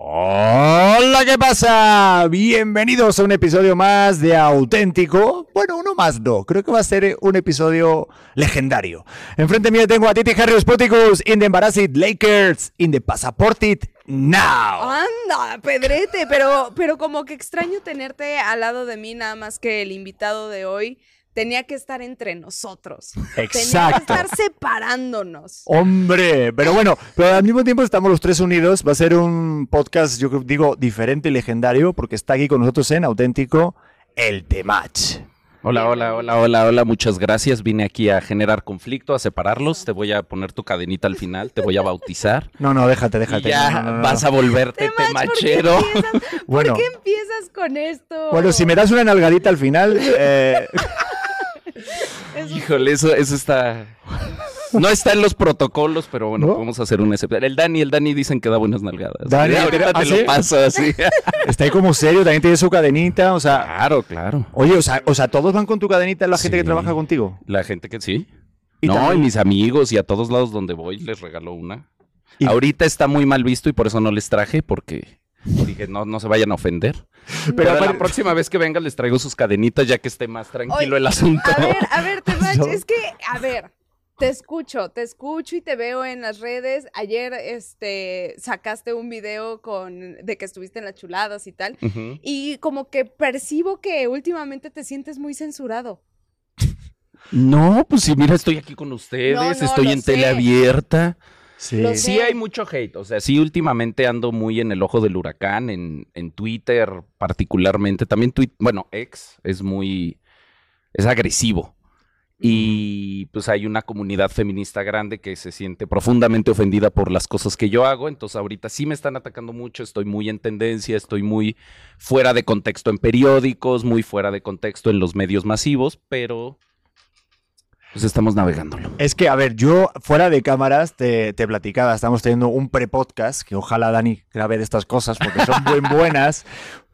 Hola, ¿qué pasa? Bienvenidos a un episodio más de Auténtico. Bueno, uno más no, creo que va a ser un episodio legendario. Enfrente mío tengo a Titi Harry Spoticus in the Embarrassed Lakers in the Passaported Now. Anda, Pedrete, pero, pero como que extraño tenerte al lado de mí, nada más que el invitado de hoy tenía que estar entre nosotros. Tenía que Exacto. estar separándonos. Hombre, pero bueno, pero al mismo tiempo estamos los tres unidos. Va a ser un podcast, yo creo- digo, diferente y legendario, porque está aquí con nosotros en Auténtico el Temach. Hola, hola, hola, hola, hola, muchas gracias. Vine aquí a generar conflicto, a separarlos. Te voy a poner tu cadenita al final, te voy a bautizar. No, no, déjate, Y déjate. ya No, no, no, vas a volverte Temach, ¿por qué temachero. empiezas- Bueno. ¿Por qué empiezas con esto? Bueno, si me das una nalgadita al final, eh, Eso- Híjole, eso, eso está. No está en los protocolos, pero bueno, ¿No? podemos hacer una excepción. El Dani, el Dani dicen que da buenas nalgadas. Dani, ahorita ¿ah, te sí? lo paso así. está ahí como serio, también tiene su cadenita, o sea, Claro, claro. oye, o sea, o sea, todos van con tu cadenita la gente que trabaja contigo. La gente que sí. Y no, también- y mis amigos y a todos lados donde voy les regalo una. Y- Ahorita está muy mal visto y por eso no les traje, porque dije, no, no se vayan a ofender. Pero la próxima vez que venga les traigo sus cadenitas ya que esté más tranquilo Oye, el asunto. A ver, a ver, Temach, es que, a ver, te escucho, te escucho y te veo en las redes. Ayer, este, sacaste un video con, de que estuviste en las chuladas y tal. Y como que percibo que últimamente te sientes muy censurado. No, pues sí, mira, estoy aquí con ustedes, No, no, estoy en sé. tele abierta. Sí. Hay mucho hate, o sea, sí últimamente ando muy en el ojo del huracán, en, en Twitter particularmente, también Twitter, bueno, ex es muy, es agresivo. Y pues hay una comunidad feminista grande que se siente profundamente ofendida por las cosas que yo hago, entonces ahorita sí me están atacando mucho, estoy muy en tendencia, estoy muy fuera de contexto en periódicos, muy fuera de contexto en los medios masivos, pero pues estamos navegándolo. Es que, a ver, yo fuera de cámaras te, te platicaba, estamos teniendo un pre-podcast, que ojalá Dani grabe de estas cosas porque son muy buenas,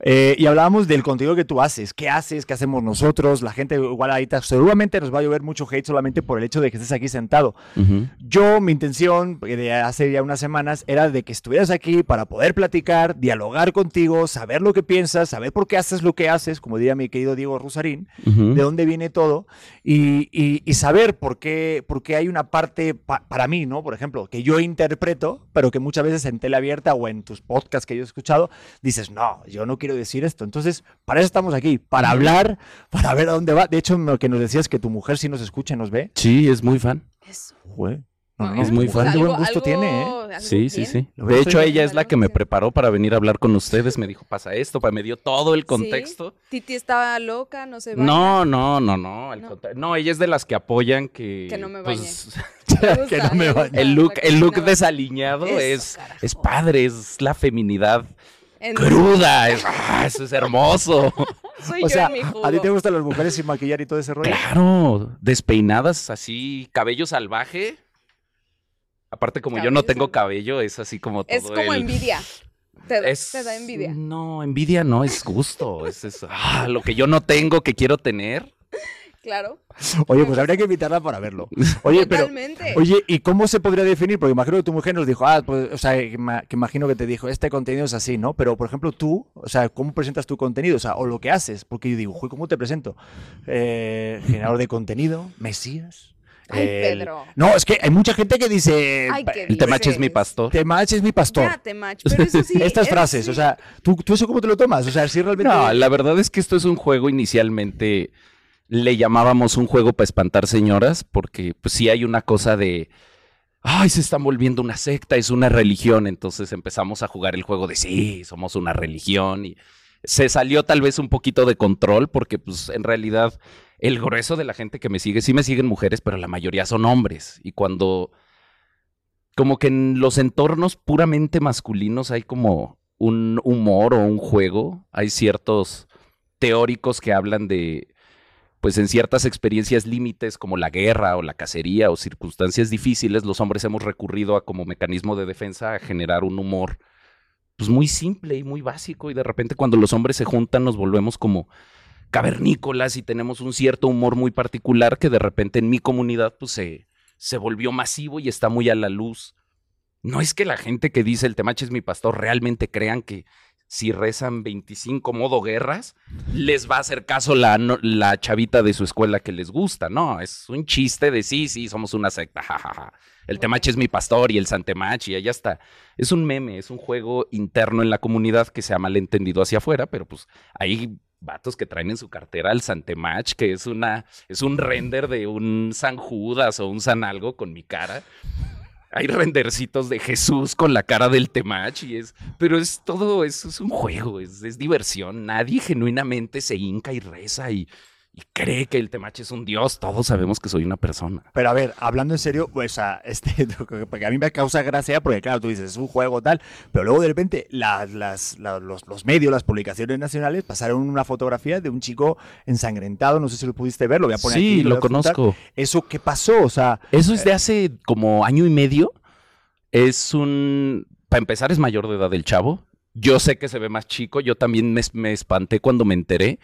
eh, y hablábamos del contenido que tú haces, qué haces, qué hacemos nosotros, la gente igual ahorita seguramente nos va a llover mucho hate solamente por el hecho de que estés aquí sentado. Ujú. Yo, mi intención de hace ya unas semanas era de que estuvieras aquí para poder platicar, dialogar contigo, saber lo que piensas, saber por qué haces lo que haces, como diría mi querido Diego Rusarín, Ujú. de dónde viene todo y, y- y saber por qué, por qué hay una parte pa- para mí, ¿no? Por ejemplo, que yo interpreto, pero que muchas veces en tele abierta o en tus podcasts que yo he escuchado, dices, no, yo no quiero decir esto. Entonces, para eso estamos aquí, para hablar, para ver a dónde va. De hecho, lo que nos decías que tu mujer sí nos escucha y nos ve. Sí, es muy fan. Eso. Joder. No, No, no, es muy fan. qué buen Algo- gusto algo- tiene, ¿eh? algo Sí, sí, sí. De hecho, ella es la que me preparó para venir a hablar con ustedes. Me dijo, pasa esto, me dio todo el contexto. Sí, Titi estaba loca, no se baña. No, no, no, no, al No. No, ella es de las que apoyan que... Que no me pues, gusta, que no me bañe. el look, el look desaliñado Eso, es, carajo. es padre, es la feminidad En- cruda. es- ah, eso es hermoso. Soy O yo sea, en mi jugo. ¿a ti te gustan las mujeres sin maquillar y todo ese rollo? Claro, despeinadas así, cabello salvaje. Aparte, como yo no tengo cabello, es así como todo Es como el- envidia. Te, da- Es- te da envidia. No, envidia no, es gusto. Es eso. Ah, lo que yo no tengo, que quiero tener. Claro. Oye, pues habría que invitarla para verlo. Oye, pero... Totalmente. Oye, ¿y cómo se podría definir? Porque imagino que tu mujer nos dijo, ah, pues, o sea, que ma- que imagino que te dijo, este contenido es así, ¿no? Pero, por ejemplo, tú, o sea, ¿cómo presentas tu contenido? O sea, o lo que haces. Porque yo digo, "Joder, ¿cómo te presento? Eh, generador de contenido, mesías, Ay, El- Pedro. No, es que hay mucha gente que dice. Ay, ¿qué El Temach es mi pastor. Temach es mi pastor. Ya, Temach, pero eso sí. Estas eso frases, sí. o sea, ¿tú, ¿tú eso cómo te lo tomas? O sea, si realmente. No, la verdad es que esto es un juego inicialmente le llamábamos un juego para espantar señoras, porque pues sí hay una cosa de, ay, se están volviendo una secta, es una religión, entonces empezamos a jugar el juego de, sí, somos una religión y se salió tal vez un poquito de control, porque pues en realidad el grueso de la gente que me sigue, sí me siguen mujeres, pero la mayoría son hombres, y cuando... Como que en los entornos puramente masculinos hay como un humor o un juego. Hay ciertos teóricos que hablan de, pues en ciertas experiencias límites como la guerra o la cacería o circunstancias difíciles, los hombres hemos recurrido a como mecanismo de defensa a generar un humor pues muy simple y muy básico y de repente cuando los hombres se juntan nos volvemos como cavernícolas y tenemos un cierto humor muy particular que de repente en mi comunidad pues se, se volvió masivo y está muy a la luz. No es que la gente que dice el temache es mi pastor realmente crean que si rezan 25 modo guerras, les va a hacer caso la, la chavita de su escuela que les gusta. No, es un chiste de sí, sí, somos una secta. jajaja. El temache es mi pastor y el santemach y allá está. Es un meme, es un juego interno en la comunidad que se ha malentendido hacia afuera, pero pues hay vatos que traen en su cartera el santemach, que es una, es un render de un San Judas o un San algo con mi cara. Hay rendercitos de Jesús con la cara del temach y es, pero es todo, es, es un juego, es, es diversión. Nadie genuinamente se hinca y reza y, y cree que el temach es un dios. Todos sabemos que soy una persona. Pero a ver, hablando en serio, pues a este, porque a mí me causa gracia, porque claro, tú dices, es un juego tal, pero luego de repente las, las, la- los, los medios, las publicaciones nacionales pasaron una fotografía de un chico ensangrentado, no sé si lo pudiste ver, lo voy a poner aquí. Sí, lo juntar. conozco. ¿Eso qué pasó? O sea, Eso es de hace como año y medio. Es un. Para empezar, es mayor de edad el chavo. Yo sé que se ve más chico. Yo también me, me espanté cuando me enteré.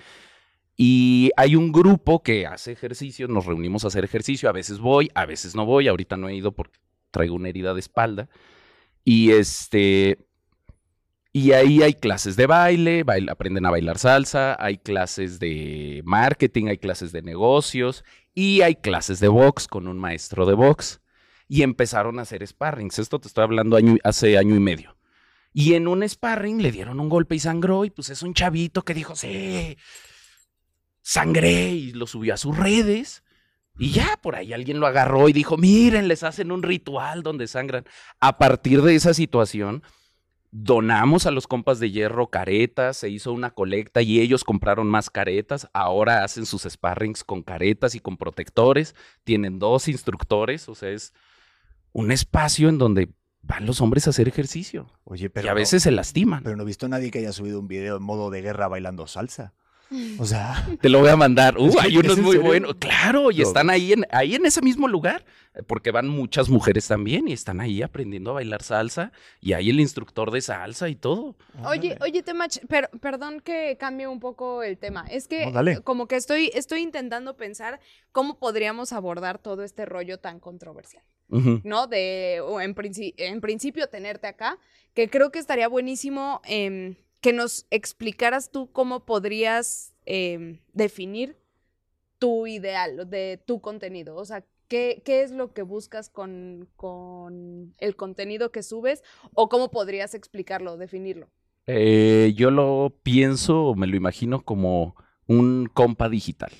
Y hay un grupo que hace ejercicio. Nos reunimos a hacer ejercicio. A veces voy, a veces no voy. Ahorita no he ido porque traigo una herida de espalda. Y este. Y ahí hay clases de baile, bail- aprenden a bailar salsa, hay clases de marketing, hay clases de negocios y hay clases de box con un maestro de box. Y empezaron a hacer sparrings. Esto te estoy hablando hace año y medio. Y en un sparring le dieron un golpe y sangró. Y pues es un chavito que dijo, sí, sangré. Y lo subió a sus redes. Y ya por ahí alguien lo agarró y dijo, miren, les hacen un ritual donde sangran. A partir de esa situación, donamos a los compas de hierro caretas, se hizo una colecta y ellos compraron más caretas. Ahora hacen sus sparrings con caretas y con protectores. Tienen dos instructores, o sea, es un espacio en donde van los hombres a hacer ejercicio. oye, pero y a no- veces se lastiman. pero no he visto a nadie que haya subido un video en modo de guerra bailando salsa. O sea, Te lo voy a mandar. Uh, ¿Es que- hay es unos muy serio? buenos. Claro, y No. están ahí en, ahí en ese mismo lugar, porque van muchas mujeres también y están ahí aprendiendo a bailar salsa. Y hay el instructor de salsa y todo. Oye, oye, Temach, per- perdón que cambie un poco el tema. Es que No, dale. como que estoy, estoy intentando pensar cómo podríamos abordar todo este rollo tan controversial. ¿no? De, o en, princi- en principio, tenerte acá, que creo que estaría buenísimo em, que nos explicaras tú cómo podrías em, definir tu ideal de tu contenido. O sea, ¿qué, qué es lo que buscas con, con el contenido que subes? ¿O cómo podrías explicarlo, definirlo? Eh, yo lo pienso, o me lo imagino como un compa digital,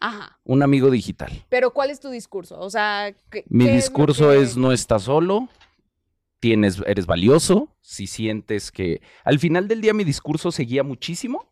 Ajá. un amigo digital. Pero ¿cuál es tu discurso? O sea, ¿qué- Mi qué discurso que- es no estás solo, tienes, eres valioso, si sientes que... Al final del día mi discurso seguía muchísimo.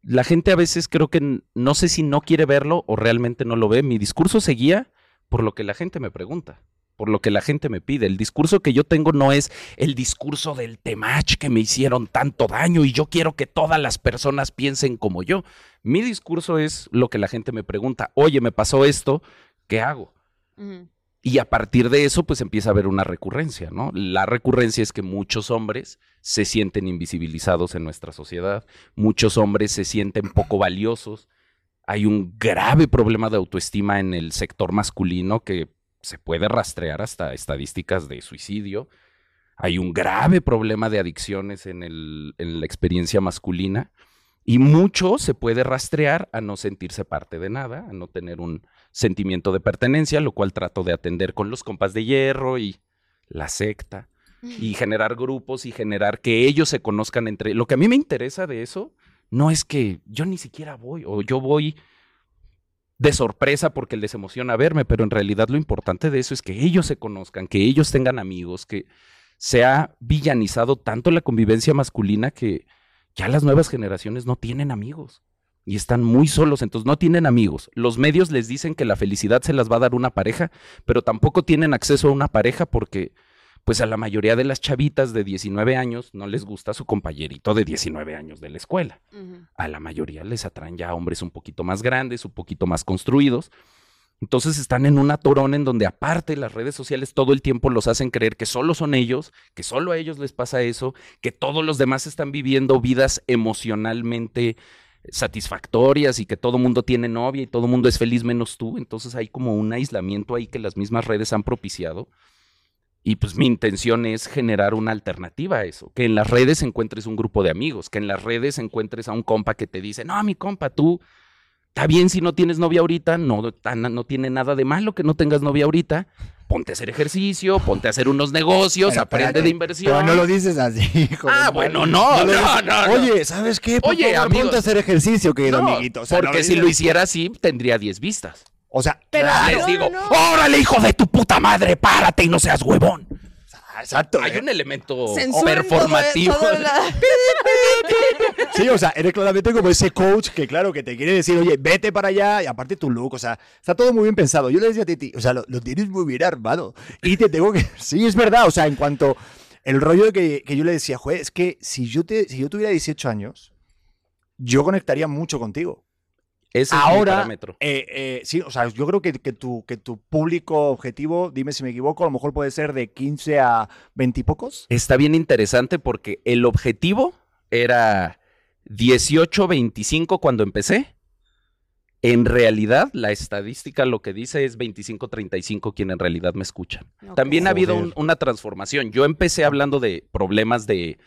La gente a veces creo que no sé si no quiere verlo o realmente no lo ve. Mi discurso seguía por lo que la gente me pregunta, por lo que la gente me pide. El discurso que yo tengo no es el discurso del temach que me hicieron tanto daño y yo quiero que todas las personas piensen como yo. Mi discurso es lo que la gente me pregunta. Oye, me pasó esto, ¿qué hago? Ujú. Y a partir de eso, pues empieza a haber una recurrencia, ¿no? La recurrencia es que muchos hombres se sienten invisibilizados en nuestra sociedad, muchos hombres se sienten poco valiosos, hay un grave problema de autoestima en el sector masculino que se puede rastrear hasta estadísticas de suicidio, hay un grave problema de adicciones en, el- en la experiencia masculina y mucho se puede rastrear a no sentirse parte de nada, a no tener un sentimiento de pertenencia, lo cual trato de atender con los compas de hierro y la secta y generar grupos y generar que ellos se conozcan entre... Lo que a mí me interesa de eso no es que yo ni siquiera voy o yo voy de sorpresa porque les emociona verme, pero en realidad lo importante de eso es que ellos se conozcan, que ellos tengan amigos, que se ha villanizado tanto la convivencia masculina que ya las nuevas generaciones no tienen amigos y están muy solos, entonces no tienen amigos. Los medios les dicen que la felicidad se las va a dar una pareja, pero tampoco tienen acceso a una pareja porque pues a la mayoría de las chavitas de 19 años no les gusta su compañerito de 19 años de la escuela. A la mayoría les atraen ya hombres un poquito más grandes, un poquito más construidos. Entonces están en una torona en donde aparte las redes sociales todo el tiempo los hacen creer que solo son ellos, que solo a ellos les pasa eso, que todos los demás están viviendo vidas emocionalmente satisfactorias y que todo mundo tiene novia y todo mundo es feliz menos tú. Entonces hay como un aislamiento ahí que las mismas redes han propiciado. Y pues mi intención es generar una alternativa a eso, que en las redes encuentres un grupo de amigos, que en las redes encuentres a un compa que te dice, no, mi compa, tú, está bien si no tienes novia ahorita, no, no tiene nada de malo que no tengas novia ahorita, ponte a hacer ejercicio, ponte a hacer unos negocios, aprende de inversión. Pero no lo dices así, hijo. Ah, bueno, no, no, no, Oye, ¿sabes qué? Oye, ponte a hacer ejercicio, querido amiguito. porque si lo hiciera así, tendría 10 vistas. O sea, Pero les digo, órale, hijo de tu puta madre, párate y no seas huevón. Exacto. Hay ¿eh? un elemento Censuren performativo. todo- todo la- Sí, o sea, eres claramente como ese coach que, claro, que te quiere decir, oye, vete para allá y aparte tu look, o sea, está todo muy bien pensado. Yo le decía a Titi, o sea, lo, lo tienes muy bien armado. Y te tengo que. Sí, es verdad, o sea, en cuanto. El rollo de que, que yo le decía, juez, es que si yo, te, si yo tuviera 18 años, yo conectaría mucho contigo. Ese es mi Ahora, parámetro. eh, eh, sí, o sea, yo creo que, que, tu, que tu público objetivo, dime si me equivoco, a lo mejor puede ser de 15 a 20 y pocos. Está bien interesante porque el objetivo era 18-25 cuando empecé. En realidad, la estadística lo que dice es 25-35 quien en realidad me escuchan. Ok. También ha habido un- una transformación. Yo empecé hablando de problemas de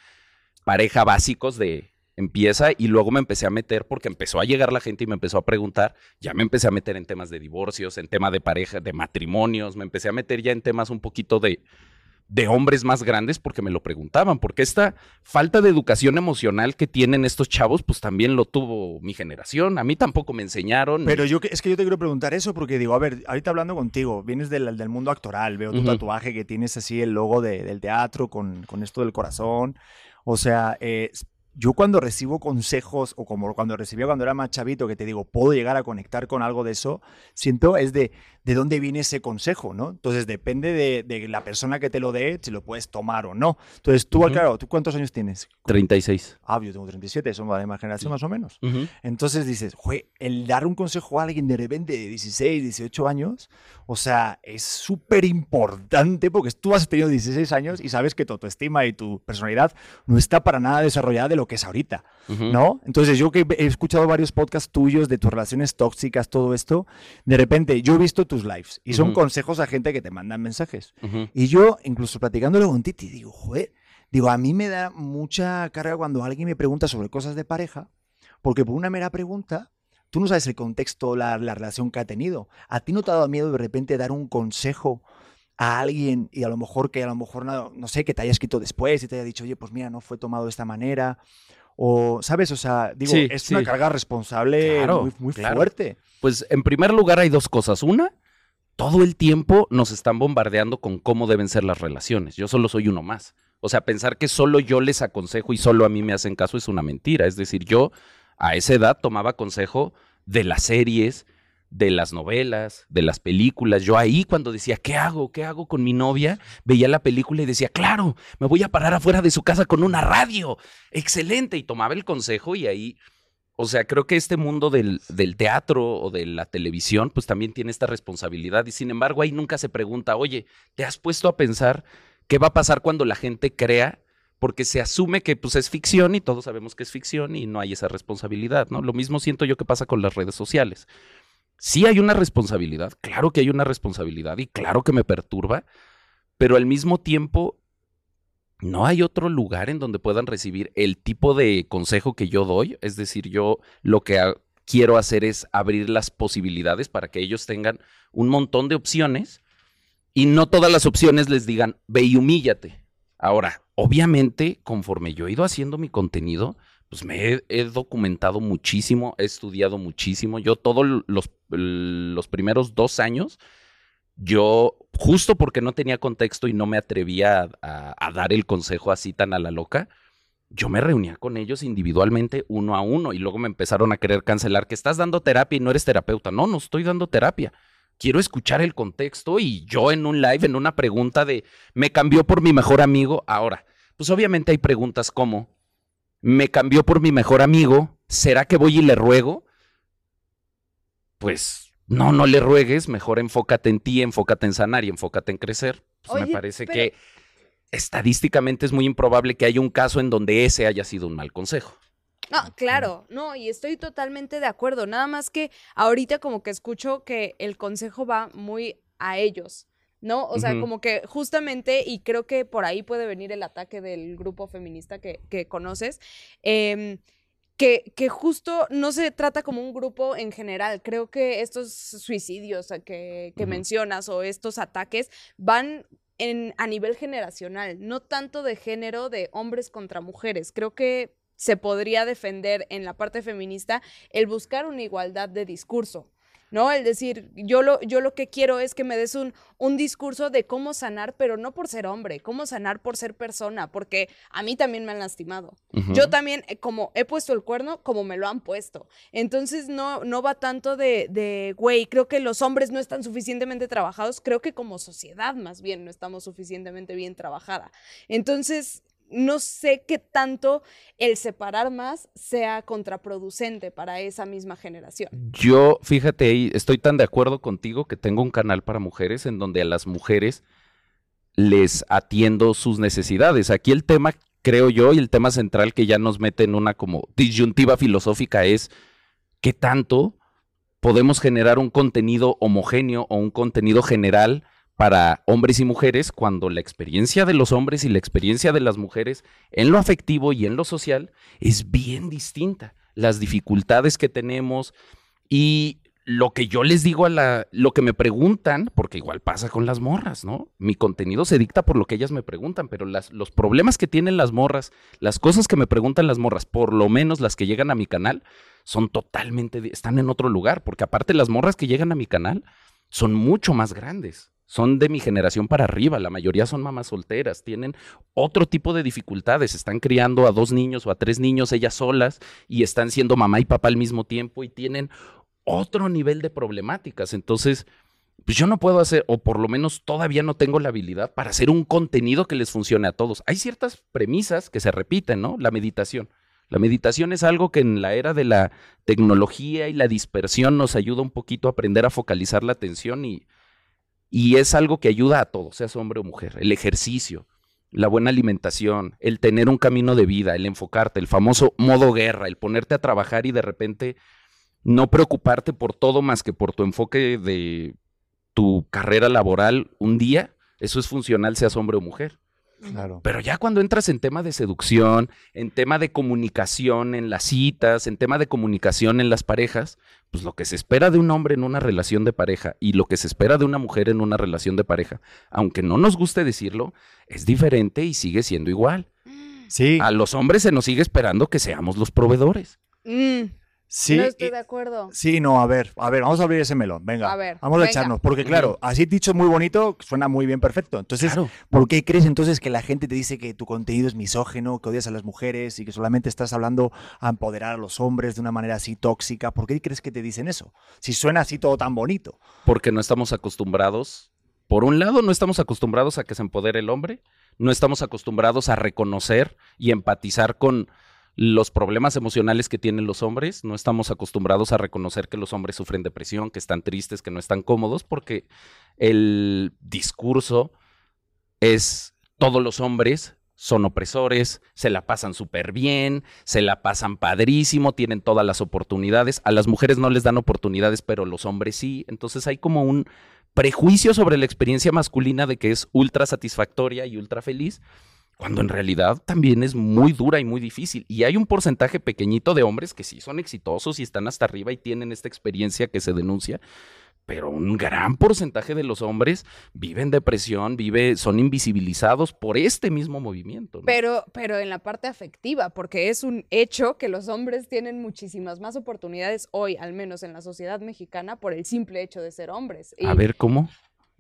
pareja básicos de empieza y luego me empecé a meter porque empezó a llegar la gente y me empezó a preguntar, ya me empecé a meter en temas de divorcios, en tema de pareja, de matrimonios, me empecé a meter ya en temas un poquito de de hombres más grandes porque me lo preguntaban, porque esta falta de educación emocional que tienen estos chavos, pues también lo tuvo mi generación, a mí tampoco me enseñaron. Pero yo es que yo te quiero preguntar eso porque digo, a ver, ahorita hablando contigo, vienes del, del mundo actoral, veo tu Ujú. tatuaje que tienes así el logo de- del teatro con, con esto del corazón. O sea, eh, yo cuando recibo consejos o como cuando recibía cuando era más chavito que te digo, puedo llegar a conectar con algo de eso, siento es de de dónde viene ese consejo, ¿no? Entonces depende de, de la persona que te lo dé, si lo puedes tomar o no. Entonces tú, Ujú. claro, ¿tú cuántos años tienes? 36. Ah, yo tengo 37, somos de la misma generación Sí. más o menos. Ujú. Entonces dices, "Jue, el dar un consejo a alguien de repente de 16, 18 años, o sea, es súper importante porque tú has tenido 16 años y sabes que tu autoestima y tu personalidad no está para nada desarrollada de lo que es ahorita. ¿no? Entonces yo que he escuchado varios podcasts tuyos de tus relaciones tóxicas, todo esto, de repente yo he visto tus lives y son consejos a gente que te mandan mensajes. Y yo, incluso platicándolo con Titi, digo, joder, digo, a mí me da mucha carga cuando alguien me pregunta sobre cosas de pareja, porque por una mera pregunta, tú no sabes el contexto, la, la relación que ha tenido. ¿A ti no te ha dado miedo de repente dar un consejo a alguien y a lo mejor que a lo mejor, no, no sé, que te haya escrito después y te haya dicho, oye, pues mira, no fue tomado de esta manera? O, ¿sabes? O sea, digo, Sí, es sí. una carga responsable Claro, muy, muy claro. fuerte. Pues en primer lugar hay dos cosas. Una, todo el tiempo nos están bombardeando con cómo deben ser las relaciones. Yo solo soy uno más. O sea, pensar que solo yo les aconsejo y solo a mí me hacen caso es una mentira. Es decir, yo a esa edad tomaba consejo de las series, de las novelas, de las películas. Yo ahí cuando decía, ¿qué hago? ¿Qué hago con mi novia? Veía la película y decía, claro, me voy a parar afuera de su casa con una radio. Excelente. Y tomaba el consejo y ahí o sea, creo que este mundo del, del teatro o de la televisión, pues también tiene esta responsabilidad. Y sin embargo, ahí nunca se pregunta, oye, ¿te has puesto a pensar qué va a pasar cuando la gente crea? Porque se asume que pues es ficción y todos sabemos que es ficción y no hay esa responsabilidad, ¿no? Lo mismo siento yo que pasa con las redes sociales. Sí hay una responsabilidad, claro que hay una responsabilidad y claro que me perturba, pero al mismo tiempo no hay otro lugar en donde puedan recibir el tipo de consejo que yo doy. Es decir, yo lo que quiero hacer es abrir las posibilidades para que ellos tengan un montón de opciones y no todas las opciones les digan, ve y humíllate. Ahora, obviamente, conforme yo he ido haciendo mi contenido, pues me he, he documentado muchísimo, he estudiado muchísimo. Yo todos los, los primeros dos años, yo, justo porque no tenía contexto y no me atrevía a, dar el consejo así tan a la loca, yo me reunía con ellos individualmente uno a uno y luego me empezaron a querer cancelar que estás dando terapia y no eres terapeuta. No, no estoy dando terapia. Quiero escuchar el contexto y yo en un live, en una pregunta de, me cambió por mi mejor amigo. Ahora, pues obviamente hay preguntas como, me cambió por mi mejor amigo, ¿será que voy y le ruego? Pues no, no le ruegues, mejor enfócate en ti, enfócate en sanar y enfócate en crecer. Pues me parece pero- que estadísticamente es muy improbable que haya un caso en donde ese haya sido un mal consejo. No, claro, no, y estoy totalmente de acuerdo. Nada más que ahorita como que escucho que el consejo va muy a ellos, ¿no? O sea, como que justamente, y creo que por ahí puede venir el ataque del grupo feminista que, que conoces, em, que, que justo no se trata como un grupo en general. Creo que estos suicidios a que, mencionas o estos ataques van en, a nivel generacional, no tanto de género de hombres contra mujeres. Creo que se podría defender en la parte feminista el buscar una igualdad de discurso. ¿No? El decir, yo lo, yo lo que quiero es que me des un, un discurso de cómo sanar, pero no por ser hombre, cómo sanar por ser persona, porque a mí también me han lastimado. Yo también, eh, como he puesto el cuerno, como me lo han puesto. Entonces, no, no va tanto de, de, güey, creo que los hombres no están suficientemente trabajados, creo que como sociedad más bien no estamos suficientemente bien trabajada. Entonces, no sé qué tanto el separar más sea contraproducente para esa misma generación. Yo, fíjate, estoy tan de acuerdo contigo que tengo un canal para mujeres en donde a las mujeres les atiendo sus necesidades. Aquí el tema, creo yo, y el tema central que ya nos mete en una como disyuntiva filosófica es qué tanto podemos generar un contenido homogéneo o un contenido general para hombres y mujeres cuando la experiencia de los hombres y la experiencia de las mujeres en lo afectivo y en lo social es bien distinta. Las dificultades que tenemos y lo que yo les digo a la, lo que me preguntan, porque igual pasa con las morras, ¿no? Mi contenido se dicta por lo que ellas me preguntan, pero los problemas que tienen las morras, las cosas que me preguntan las morras, por lo menos las que llegan a mi canal, son totalmente, están en otro lugar, porque aparte las morras que llegan a mi canal son mucho más grandes. Son de mi generación para arriba, la mayoría son mamás solteras, tienen otro tipo de dificultades, están criando a dos niños o a tres niños ellas solas y están siendo mamá y papá al mismo tiempo y tienen otro nivel de problemáticas. Entonces, pues yo no puedo hacer, o por lo menos todavía no tengo la habilidad para hacer un contenido que les funcione a todos. Hay ciertas premisas que se repiten, ¿no? La meditación. La meditación es algo que en la era de la tecnología y la dispersión nos ayuda un poquito a aprender a focalizar la atención y, y es algo que ayuda a todos, seas hombre o mujer. El ejercicio, la buena alimentación, el tener un camino de vida, el enfocarte, el famoso modo guerra, el ponerte a trabajar y de repente no preocuparte por todo más que por tu enfoque de tu carrera laboral un día, eso es funcional, seas hombre o mujer. Claro. Pero ya cuando entras en tema de seducción, en tema de comunicación en las citas, en tema de comunicación en las parejas, pues lo que se espera de un hombre en una relación de pareja y lo que se espera de una mujer en una relación de pareja, aunque no nos guste decirlo, es diferente y sigue siendo igual. Sí, A los hombres se nos sigue esperando que seamos los proveedores. Mm, sí. no estoy y- de acuerdo. Sí, no, a ver, a ver, vamos a abrir ese melón, venga. A ver, vamos a echarnos, porque claro, así dicho muy bonito, suena muy bien, perfecto. Entonces, Claro. ¿por qué crees entonces que la gente te dice que tu contenido es misógeno, que odias a las mujeres y que solamente estás hablando a empoderar a los hombres de una manera así tóxica? ¿Por qué crees que te dicen eso? Si suena así todo tan bonito. porque no estamos acostumbrados, por un lado, no estamos acostumbrados a que se empodere el hombre, no estamos acostumbrados a reconocer y empatizar con los problemas emocionales que tienen los hombres, no estamos acostumbrados a reconocer que los hombres sufren depresión, que están tristes, que no están cómodos, porque el discurso es todos los hombres son opresores, se la pasan súper bien, se la pasan padrísimo, tienen todas las oportunidades. A las mujeres no les dan oportunidades, pero los hombres sí. Entonces hay como un prejuicio sobre la experiencia masculina de que es ultra satisfactoria y ultra feliz, cuando en realidad también es muy dura y muy difícil. Y hay un porcentaje pequeñito de hombres que sí son exitosos y están hasta arriba y tienen esta experiencia que se denuncia, pero un gran porcentaje de los hombres viven depresión, vive, son invisibilizados por este mismo movimiento. ¿no? Pero, pero en la parte afectiva, porque es un hecho que los hombres tienen muchísimas más oportunidades hoy, al menos en la sociedad mexicana, por el simple hecho de ser hombres. A Y ver, ¿cómo?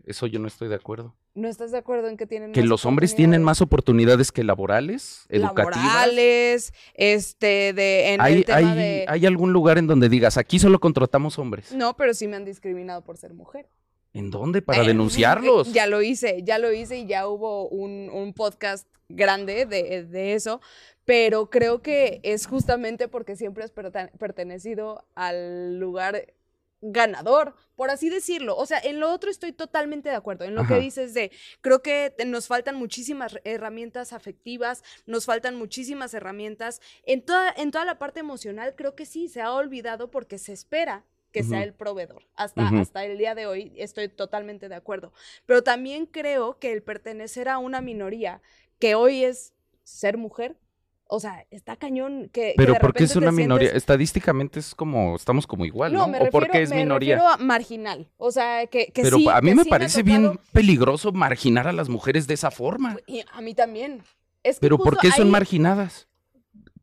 Eso yo no estoy de acuerdo. ¿No estás de acuerdo en que tienen Que más los hombres tienen más oportunidades que laborales, educativas. laborales, este, de, en ¿Hay, el tema hay- de... hay algún lugar en donde digas, aquí solo contratamos hombres? No, pero sí me han discriminado por ser mujer. ¿En dónde? Para Eh, denunciarlos. Ya lo hice, ya lo hice y ya hubo un, un podcast grande de, de eso, pero creo que es justamente porque siempre has pertenecido al lugar ganador, por así decirlo. O sea, en lo otro estoy totalmente de acuerdo, en lo Ajá. que dices de, creo que te- nos faltan muchísimas herramientas afectivas, nos faltan muchísimas herramientas. En toda, en toda la parte emocional creo que sí, se ha olvidado porque se espera que sea el proveedor. Hasta, hasta el día de hoy estoy totalmente de acuerdo. Pero también creo que el pertenecer a una minoría que hoy es ser mujer, o sea, está cañón que... que Pero de ¿por qué es una minoría? sientes- Estadísticamente es como, estamos como igual, ¿no? No, me ¿O refiero, qué es me minoría? refiero a marginal. O sea, que, que Pero sí, a mí que me sí parece bien peligroso marginar a las mujeres de esa forma. Y a mí también. Es que Pero ¿por qué son ahí- marginadas?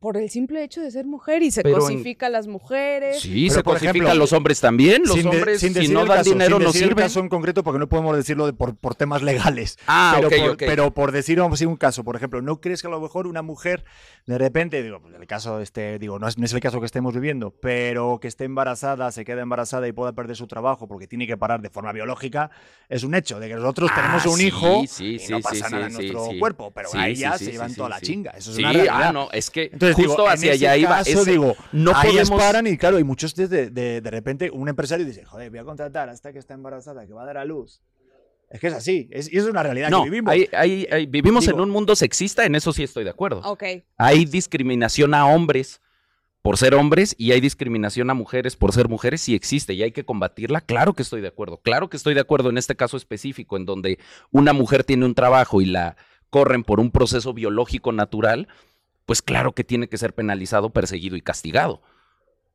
Por el simple hecho de ser mujer y se Pero en- cosifica a las mujeres. Sí, Pero, se por cosifican ejemplo, los hombres también. Los Sin de- hombres, sin si no dan caso, dinero, sin no decir sirven. caso en concreto porque no podemos decirlo de- por, por temas legales. Ah, pero, ok, por, ok. pero por decir vamos a decir un caso, por ejemplo, ¿no crees que a lo mejor una mujer de repente, digo, pues, el caso este, digo, no es, no es el caso que estemos viviendo, pero que esté embarazada, se quede embarazada y pueda perder su trabajo porque tiene que parar de forma biológica, es un hecho de que nosotros Ah, tenemos un sí, hijo sí, y sí, no pasa sí, nada en nuestro sí. cuerpo, pero Sí, a ellas sí, se sí, llevan sí, toda sí, la sí. chinga. Eso es Sí, una realidad. ah, no, es que Entonces, justo digo, en hacia ese allá iba. digo, no ahí podemos... paran y claro, y muchos de, de, de, repente un empresario dice, joder, voy a contratar hasta que está embarazada, que va a dar a luz. Es que es así, es, es una realidad No, que vivimos. hay- hay- hay- vivimos en Digo- un mundo sexista, en eso sí estoy de acuerdo. Ok. Hay discriminación a hombres por ser hombres y hay discriminación a mujeres por ser mujeres, sí existe y hay que combatirla. Claro que estoy de acuerdo. Claro que estoy de acuerdo en este caso específico, en donde una mujer tiene un trabajo y la corren por un proceso biológico natural, pues claro que tiene que ser penalizado, perseguido y castigado.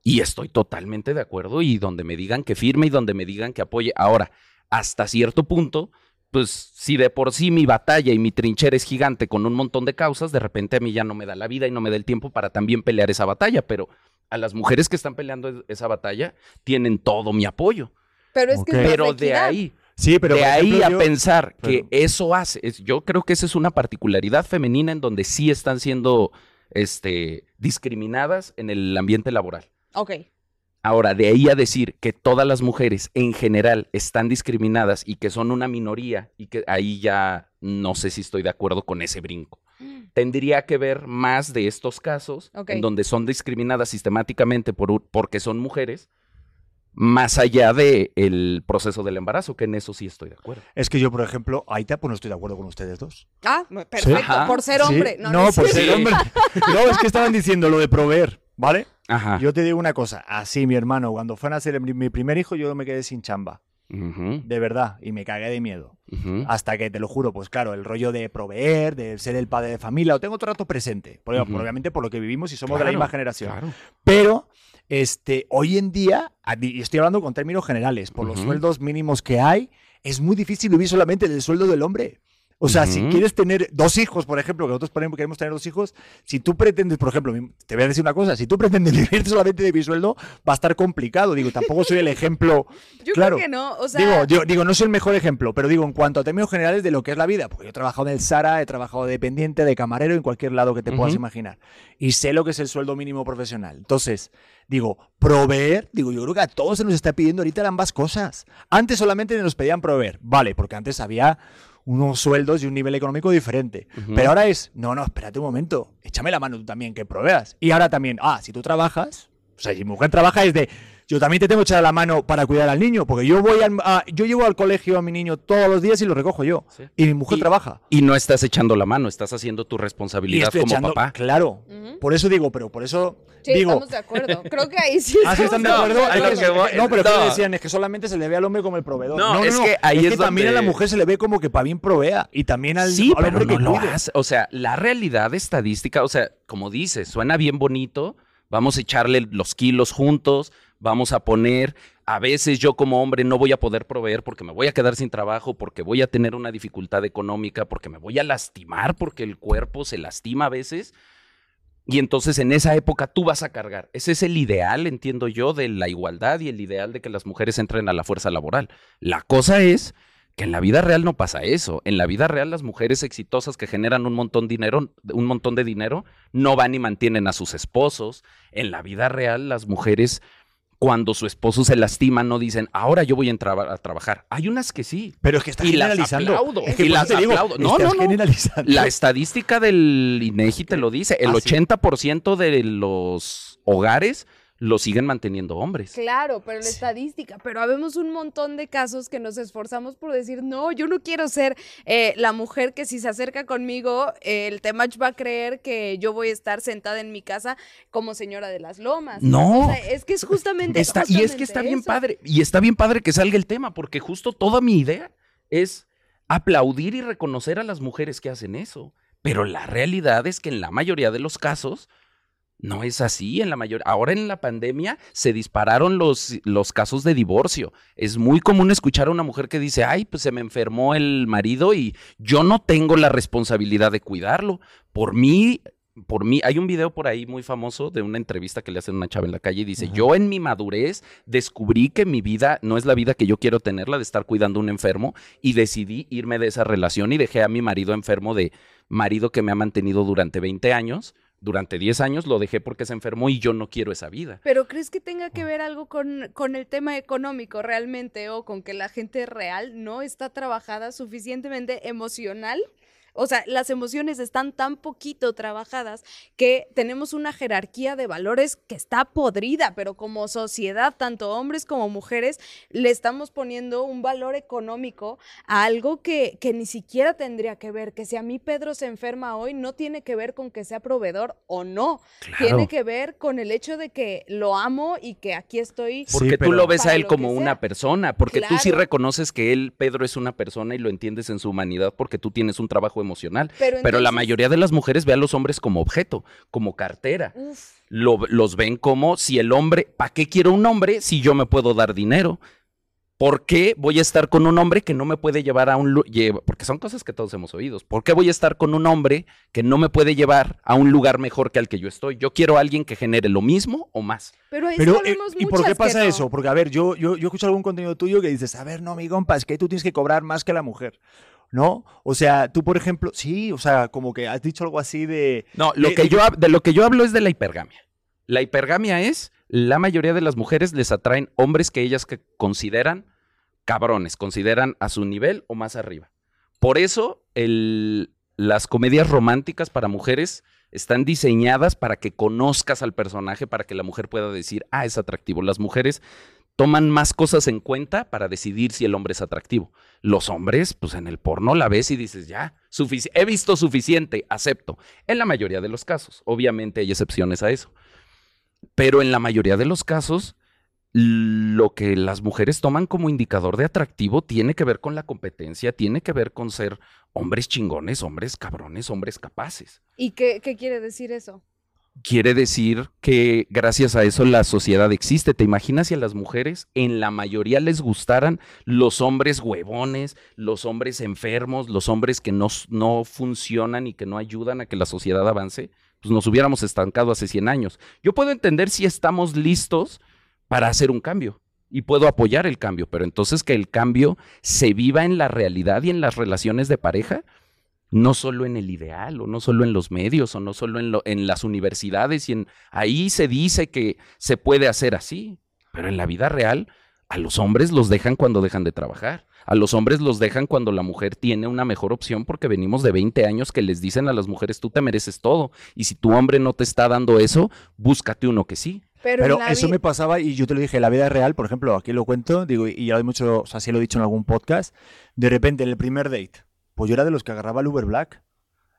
Y estoy totalmente de acuerdo y donde me digan que firme y donde me digan que apoye. Ahora, hasta cierto punto, pues si de por sí mi batalla y mi trinchera es gigante con un montón de causas, de repente a mí ya no me da la vida y no me da el tiempo para también pelear esa batalla, pero a las mujeres que están peleando es- esa batalla tienen todo mi apoyo. Pero es que es Pero de ahí, sí, pero de ahí ejemplo, a yo- pensar pero- que eso hace, es- yo creo que esa es una particularidad femenina en donde sí están siendo este, discriminadas en el ambiente laboral. Ok. Ahora, de ahí a decir que todas las mujeres en general están discriminadas y que son una minoría y que ahí ya no sé si estoy de acuerdo con ese brinco. Tendría que ver más de estos casos en donde son discriminadas sistemáticamente por, porque son mujeres, más allá del el proceso del embarazo, que en eso sí estoy de acuerdo. Es que yo, por ejemplo, Aita, pues no estoy de acuerdo con ustedes dos. Ah, perfecto. Ajá. Por ser Sí, hombre. No, No, no por ser hombre. No, es que estaban diciendo lo de proveer, ¿vale? Ajá. Yo te digo una cosa, así mi hermano, cuando fue a nacer mi, primer hijo, yo me quedé sin chamba, Ujú, de verdad, y me cagué de miedo. ujú. Hasta que, te lo juro, pues claro, el rollo de proveer, de ser el padre de familia, lo tengo todo el rato presente. Porque. Obviamente por lo que vivimos y somos de la misma generación. claro. Pero este, hoy en día, y estoy hablando con términos generales, por los sueldos mínimos que hay, es muy difícil vivir solamente del sueldo del hombre. O sea, si quieres tener dos hijos, por ejemplo, que nosotros ponemos- queremos tener dos hijos, si tú pretendes, por ejemplo, te voy a decir una cosa, si tú pretendes vivir solamente de mi sueldo, va a estar complicado. Digo, tampoco soy el ejemplo. Yo claro. creo que no. O sea, Digo, yo digo, no soy el mejor ejemplo, pero digo, en cuanto a términos generales de lo que es la vida, porque yo he trabajado en el Sara, he trabajado de dependiente, de camarero, en cualquier lado que te puedas imaginar. Y sé lo que es el sueldo mínimo profesional. Entonces, digo, proveer, digo, yo creo que a todos se nos está pidiendo ahorita ambas cosas. Antes solamente nos pedían proveer, vale, porque antes había unos sueldos y un nivel económico diferente. Pero ahora es, no, no, espérate un momento, échame la mano tú también, que proveas. Y ahora también, ah, si tú trabajas, o sea, si mi mujer trabaja es de, yo también te tengo que echar la mano para cuidar al niño, porque yo voy al, a- yo llevo al colegio a mi niño todos los días y lo recojo yo. Sí. Y mi mujer Y- trabaja. Y no estás echando la mano, estás haciendo tu Y responsabilidad estoy como echando- papá. Claro. Por eso digo, pero por eso Sí, digo. estamos de acuerdo. Creo que ahí sí Ah, sí, están de acuerdo. Hay lo que- que voy- no, pero no. ¿qué decían? Es que solamente se le ve al hombre como el proveedor. No, es que ahí es también a la mujer se le ve como que para bien provea. Y también al, Sí, al pero hombre no que lo hace. O sea, la realidad estadística, o sea, como dices, suena bien bonito, vamos a echarle los kilos juntos, vamos a poner, a veces yo como hombre no voy a poder proveer porque me voy a quedar sin trabajo, porque voy a tener una dificultad económica, porque me voy a lastimar, porque el cuerpo se lastima a veces. Y entonces en esa época tú vas a cargar. Ese es el ideal, entiendo yo, de la igualdad y el ideal de que las mujeres entren a la fuerza laboral. La cosa es que en la vida real no pasa eso. En la vida real las mujeres exitosas que generan un montón, dinero, un montón de dinero no van y mantienen a sus esposos. En la vida real las mujeres cuando su esposo se lastima no dicen, ahora yo voy a, entra- a trabajar. Hay unas que sí. Pero es que Y las generalizando. aplaudo, Es que y las digo, aplaudo. No, no, no. generalizando. La estadística del INEGI te lo dice. El Ah, sí. 80% de los hogares lo siguen manteniendo hombres. Claro, pero la estadística, pero habemos un montón de casos que nos esforzamos por decir, no, yo no quiero ser eh, la mujer que si se acerca conmigo, eh, el Temach va a creer que yo voy a estar sentada en mi casa como señora de las lomas. No. O sea, es que es justamente... Está- y es que está bien eso. padre. Y está bien padre que salga el tema, porque justo toda mi idea es aplaudir y reconocer a las mujeres que hacen eso. Pero la realidad es que en la mayoría de los casos no es así. En la mayor... Ahora en la pandemia se dispararon los, los casos de divorcio. Es muy común escuchar a una mujer que dice, ay, pues se me enfermó el marido y yo no tengo la responsabilidad de cuidarlo. Por mí, por mí, hay un video por ahí muy famoso de una entrevista que le hacen a una chava en la calle y dice, Ajá. yo en mi madurez descubrí que mi vida no es la vida que yo quiero tener, la de estar cuidando a un enfermo, y decidí irme de esa relación y dejé a mi marido enfermo de marido que me ha mantenido durante 20 años. Durante 10 años lo dejé porque se enfermó y yo no quiero esa vida. Pero ¿crees que tenga que ver algo con, con el tema económico realmente o con que la gente real no está trabajada suficientemente emocional? O sea, las emociones están tan poquito trabajadas que tenemos una jerarquía de valores que está podrida, pero como sociedad, tanto hombres como mujeres, le estamos poniendo un valor económico a algo que, que ni siquiera tendría que ver, que si a mí Pedro se enferma hoy, no tiene que ver con que sea proveedor o no, tiene que ver con el hecho de que lo amo y que aquí estoy. Sí, Porque tú lo ves a él como una persona, porque tú sí reconoces que él, Pedro, es una persona y lo entiendes en su humanidad porque tú tienes un trabajo emocional. Pero, Pero la mayoría de las mujeres ve a los hombres como objeto, como cartera. Lo- los ven como si el hombre, ¿para qué quiero un hombre si yo me puedo dar dinero? ¿Por qué voy a estar con un hombre que no me puede llevar a un lugar? Porque son cosas que todos hemos oído. ¿Por qué voy a estar con un hombre que no me puede llevar a un lugar mejor que al que yo estoy? Yo quiero a alguien que genere lo mismo o más. pero, es que Pero, eh, ¿y por qué pasa no. eso? Porque, a ver, yo, yo, yo escucho algún contenido tuyo que dices, a ver, no, mi compa, es que tú tienes que cobrar más que la mujer. ¿No? O sea, tú, por ejemplo, sí, o sea, como que has dicho algo así de. No, lo de- que de- yo, de lo que yo hablo es de la hipergamia. La hipergamia es, la mayoría de las mujeres les atraen hombres que ellas que consideran cabrones, consideran a su nivel o más arriba. Por eso el- las comedias románticas para mujeres están diseñadas para que conozcas al personaje, para que la mujer pueda decir, ah, es atractivo. Las mujeres toman más cosas en cuenta para decidir si el hombre es atractivo. Los hombres, pues en el porno la ves y dices, ya, he visto suficiente, acepto. En la mayoría de los casos, obviamente hay excepciones a eso. Pero en la mayoría de los casos, lo que las mujeres toman como indicador de atractivo tiene que ver con la competencia, tiene que ver con ser hombres chingones, hombres cabrones, hombres capaces. ¿Y qué, qué quiere decir eso? Quiere decir que gracias a eso la sociedad existe. ¿Te imaginas si a las mujeres en la mayoría les gustaran los hombres huevones, los hombres enfermos, los hombres que no, no funcionan y que no ayudan a que la sociedad avance? Pues nos hubiéramos estancado hace 100 años. Yo puedo entender si estamos listos para hacer un cambio y puedo apoyar el cambio, pero entonces que el cambio se viva en la realidad y en las relaciones de pareja, no solo en el ideal o no solo en los medios o no solo en, lo- en las universidades y en ahí se dice que se puede hacer así, pero en la vida real a los hombres los dejan cuando dejan de trabajar. A los hombres los dejan cuando la mujer tiene una mejor opción porque venimos de 20 años que les dicen a las mujeres tú te mereces todo y si tu hombre no te está dando eso, búscate uno que sí. Pero, eso me pasaba y yo te lo dije, en la vida real, por ejemplo, aquí lo cuento, digo, y ya lo he mucho, o sea, sí lo he dicho en algún podcast, de repente en el primer date, pues yo era de los que agarraba el Uber Black.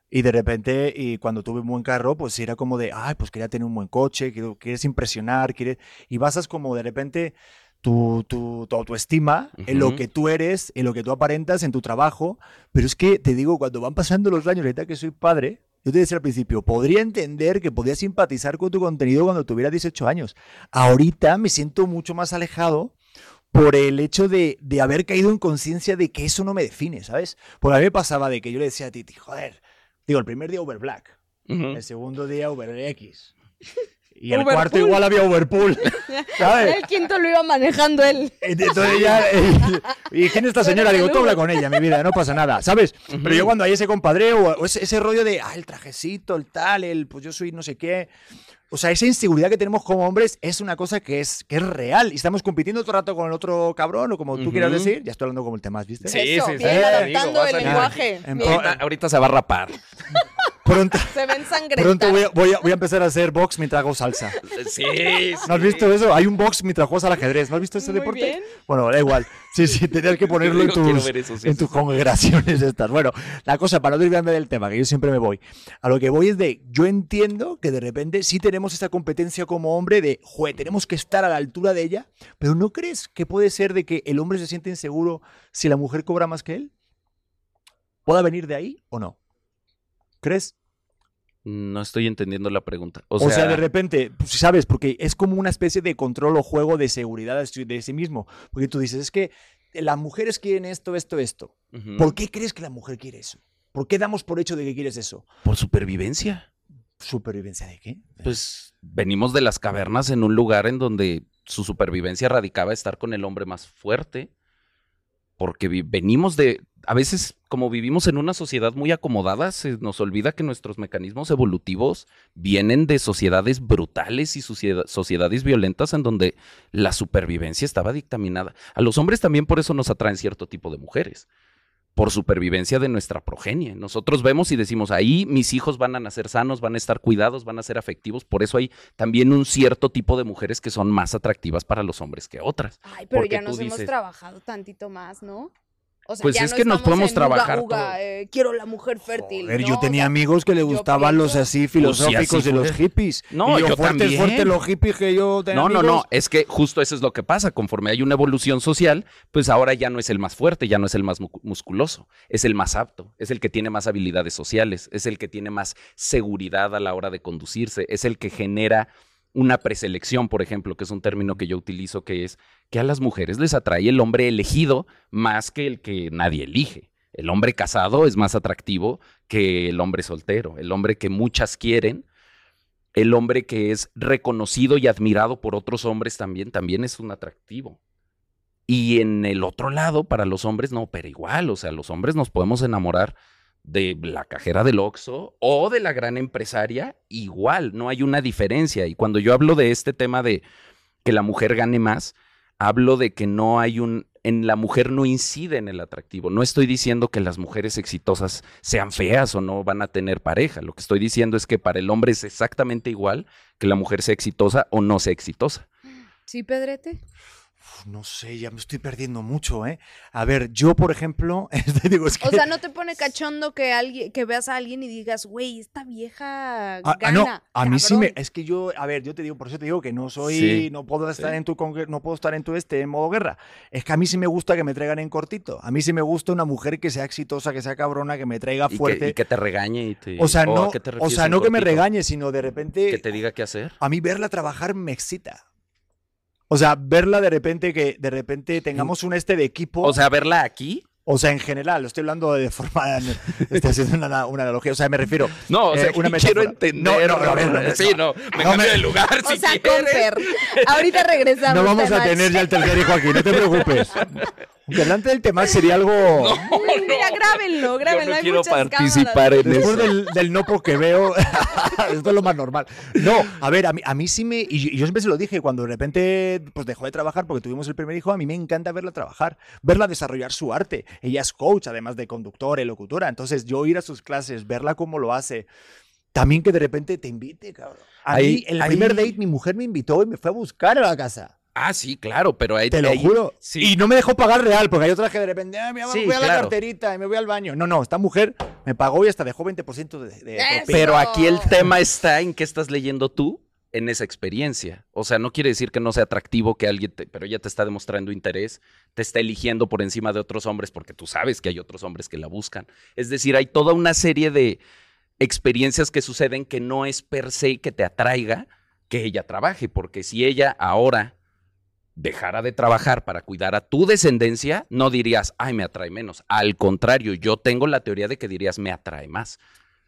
Y de repente, y cuando tuve un buen carro, pues era como de, ay, pues quería tener un buen coche, quiero, quieres impresionar, quieres... Y basas como de repente tu, tu, tu autoestima en lo que tú eres, en lo que tú aparentas, en tu trabajo. Pero es que, te digo, cuando van pasando los años, ahorita que soy padre, yo te decía al principio, podría entender que podía simpatizar con tu contenido cuando tuviera 18 años. Ahorita me siento mucho más alejado por el hecho de, de haber caído en conciencia de que eso no me define, ¿sabes? Porque a mí me pasaba de que yo le decía a Titi, joder, digo, el primer día Uber Black, el segundo día Uber X. Y el Uberpool. cuarto igual había Uberpool, ¿sabes? El quinto lo iba manejando él. Entonces ya, eh, ¿y quién es esta señora? Digo, tú habla con ella, mi vida, no pasa nada, ¿sabes? Pero yo cuando hay ese compadreo o ese, ese rollo de, ah, el trajecito, el tal, el, pues yo soy no sé qué. O sea, esa inseguridad que tenemos como hombres es una cosa que es, que es real. Y estamos compitiendo todo el rato con el otro cabrón o como tú quieras decir. Ya estoy hablando como el tema, ¿viste? Sí, Eso, sí, sí. bien adaptando el lenguaje. Ahorita, ahorita se va a rapar. Pronto, Se ven sangre. pronto voy, a, voy a- voy a empezar a hacer box mientras hago salsa. Sí, ¿No has visto eso? Hay un box mientras juegas al ajedrez. ¿No has visto ese Muy deporte? bien. Bueno, da igual. Sí, sí, tenías que ponerlo en tus, ver eso, sí, en tus congregaciones estas. Bueno, la cosa, para no desviarme del tema, que yo siempre me voy, a lo que voy es de, yo entiendo que de repente sí tenemos esa competencia como hombre de, joder, tenemos que estar a la altura de ella, pero ¿no crees que puede ser de que el hombre se siente inseguro si la mujer cobra más que él? ¿Pueda venir de ahí o no? ¿Crees? No estoy entendiendo la pregunta. O O sea, de repente, pues, ¿sabes? Porque es como una especie de control o juego de seguridad de sí- mismo. Porque tú dices, es que las mujeres quieren esto, esto, esto. ¿Por qué crees que la mujer quiere eso? ¿Por qué damos por hecho de que quieres eso? por supervivencia. ¿Supervivencia de qué? Pues venimos de las cavernas en un lugar en donde su supervivencia radicaba estar con el hombre más fuerte. Porque venimos de. A veces, como vivimos en una sociedad muy acomodada, se nos olvida que nuestros mecanismos evolutivos vienen de sociedades brutales y socieda- sociedades violentas en donde la supervivencia estaba dictaminada. A los hombres también por eso nos atraen cierto tipo de mujeres. Por supervivencia de nuestra progenie. Nosotros vemos y decimos, ahí mis hijos van a nacer sanos, van a estar cuidados, van a ser afectivos. Por eso hay también un cierto tipo de mujeres que son más atractivas para los hombres que otras. Ay, pero Porque ya nos hemos trabajado tantito más, ¿no? O sea, Pues ya es no que nos podemos uga, trabajar uga, todo. eh, quiero la mujer fértil. Joder, ¿no? yo O tenía sea, amigos que le gustaban los así filosóficos así de los hippies. No, y yo, yo fuerte, también. fuerte los hippies que yo tenía No, no, no. Es que justo eso es lo que pasa. Conforme hay una evolución social, pues ahora ya no es el más fuerte, ya no es el más mu- musculoso, es el más apto, es el que tiene más habilidades sociales, es el que tiene más seguridad a la hora de conducirse, es el que genera una preselección, por ejemplo, que es un término que yo utilizo, que es que a las mujeres les atrae el hombre elegido más que el que nadie elige. El hombre casado es más atractivo que el hombre soltero, el hombre que muchas quieren el hombre que es reconocido y admirado por otros hombres también, también es un atractivo. Y en el otro lado, para los hombres, no, pero igual, o sea, los hombres nos podemos enamorar de la cajera del Oxxo o de la gran empresaria, igual, no hay una diferencia. Y cuando yo hablo de este tema de que la mujer gane más, hablo de que no hay un, en la mujer no incide en el atractivo. No estoy diciendo que las mujeres exitosas sean feas o no van a tener pareja. Lo que estoy diciendo es que para el hombre es exactamente igual que la mujer sea exitosa o no sea exitosa. Sí, Pedrete. Uf, no sé, ya me estoy perdiendo mucho, ¿eh? A ver, yo, por ejemplo, digo, es que... O sea, no te pone cachondo que alguien, que veas a alguien y digas, güey, esta vieja Ah, ah, gana. no, a mí sí me. cabrón". Es que yo, a ver, yo te digo, por eso te digo que no soy. Sí, no puedo estar sí. en tu no puedo estar en tu este en modo guerra. Es que a mí sí me gusta que me traigan en cortito. A mí sí me gusta una mujer que sea exitosa, que sea cabrona, que me traiga Y que, fuerte. y que te regañe y te... o sea, ¿a no, o sea, no que me regañe, sino de repente. Que te diga qué hacer. A mí verla trabajar me excita. O sea, verla de repente que de repente tengamos un este de equipo. O sea, verla aquí. O sea, en general, lo estoy hablando de forma. Estoy haciendo una, una analogía. O sea, me refiero. No, o sea, Eh, una que quiero entender. No, no, a ver, no, sí, no, me No cambio me- de lugar O si sea, quieres. Ahorita regresamos. No vamos a tener ya el tercer hijo aquí, no te preocupes. Aunque delante del tema sería algo. Uy, Mira, grábenlo, Yo grábenlo. no hay quiero muchas participar cámaras. en Después eso. del, del no porque veo, esto es lo más normal. No, a ver, a mí, a mí sí me. Y yo, y yo siempre se lo dije, cuando de repente pues dejó de trabajar porque tuvimos el primer hijo, a mí me encanta verla trabajar, verla desarrollar su arte. Ella es coach, además de conductora y locutora. Entonces, yo ir a sus clases, verla cómo lo hace. también que de repente te invite, cabrón. A Ahí- mí, el primer ahí- primer date, mi mujer me invitó y me fue a buscar a la casa. Ah, sí, claro, pero ahí Te lo ahí- juro. Sí. Y no me dejó pagar real, porque hay otras que de repente, "Ah, me Sí, voy a la carterita y me voy al baño. No, no, esta mujer me pagó y hasta dejó 20% de, de. Pero aquí el tema está en qué estás leyendo tú en esa experiencia. O sea, no quiere decir que no sea atractivo que alguien, te- pero ella te está demostrando interés, te está eligiendo por encima de otros hombres porque tú sabes que hay otros hombres que la buscan. Es decir, hay toda una serie de experiencias que suceden que no es per se que te atraiga que ella trabaje, porque si ella ahora dejara de trabajar para cuidar a tu descendencia, no dirías, ay, me atrae menos. Al contrario, yo tengo la teoría de que dirías, me atrae más.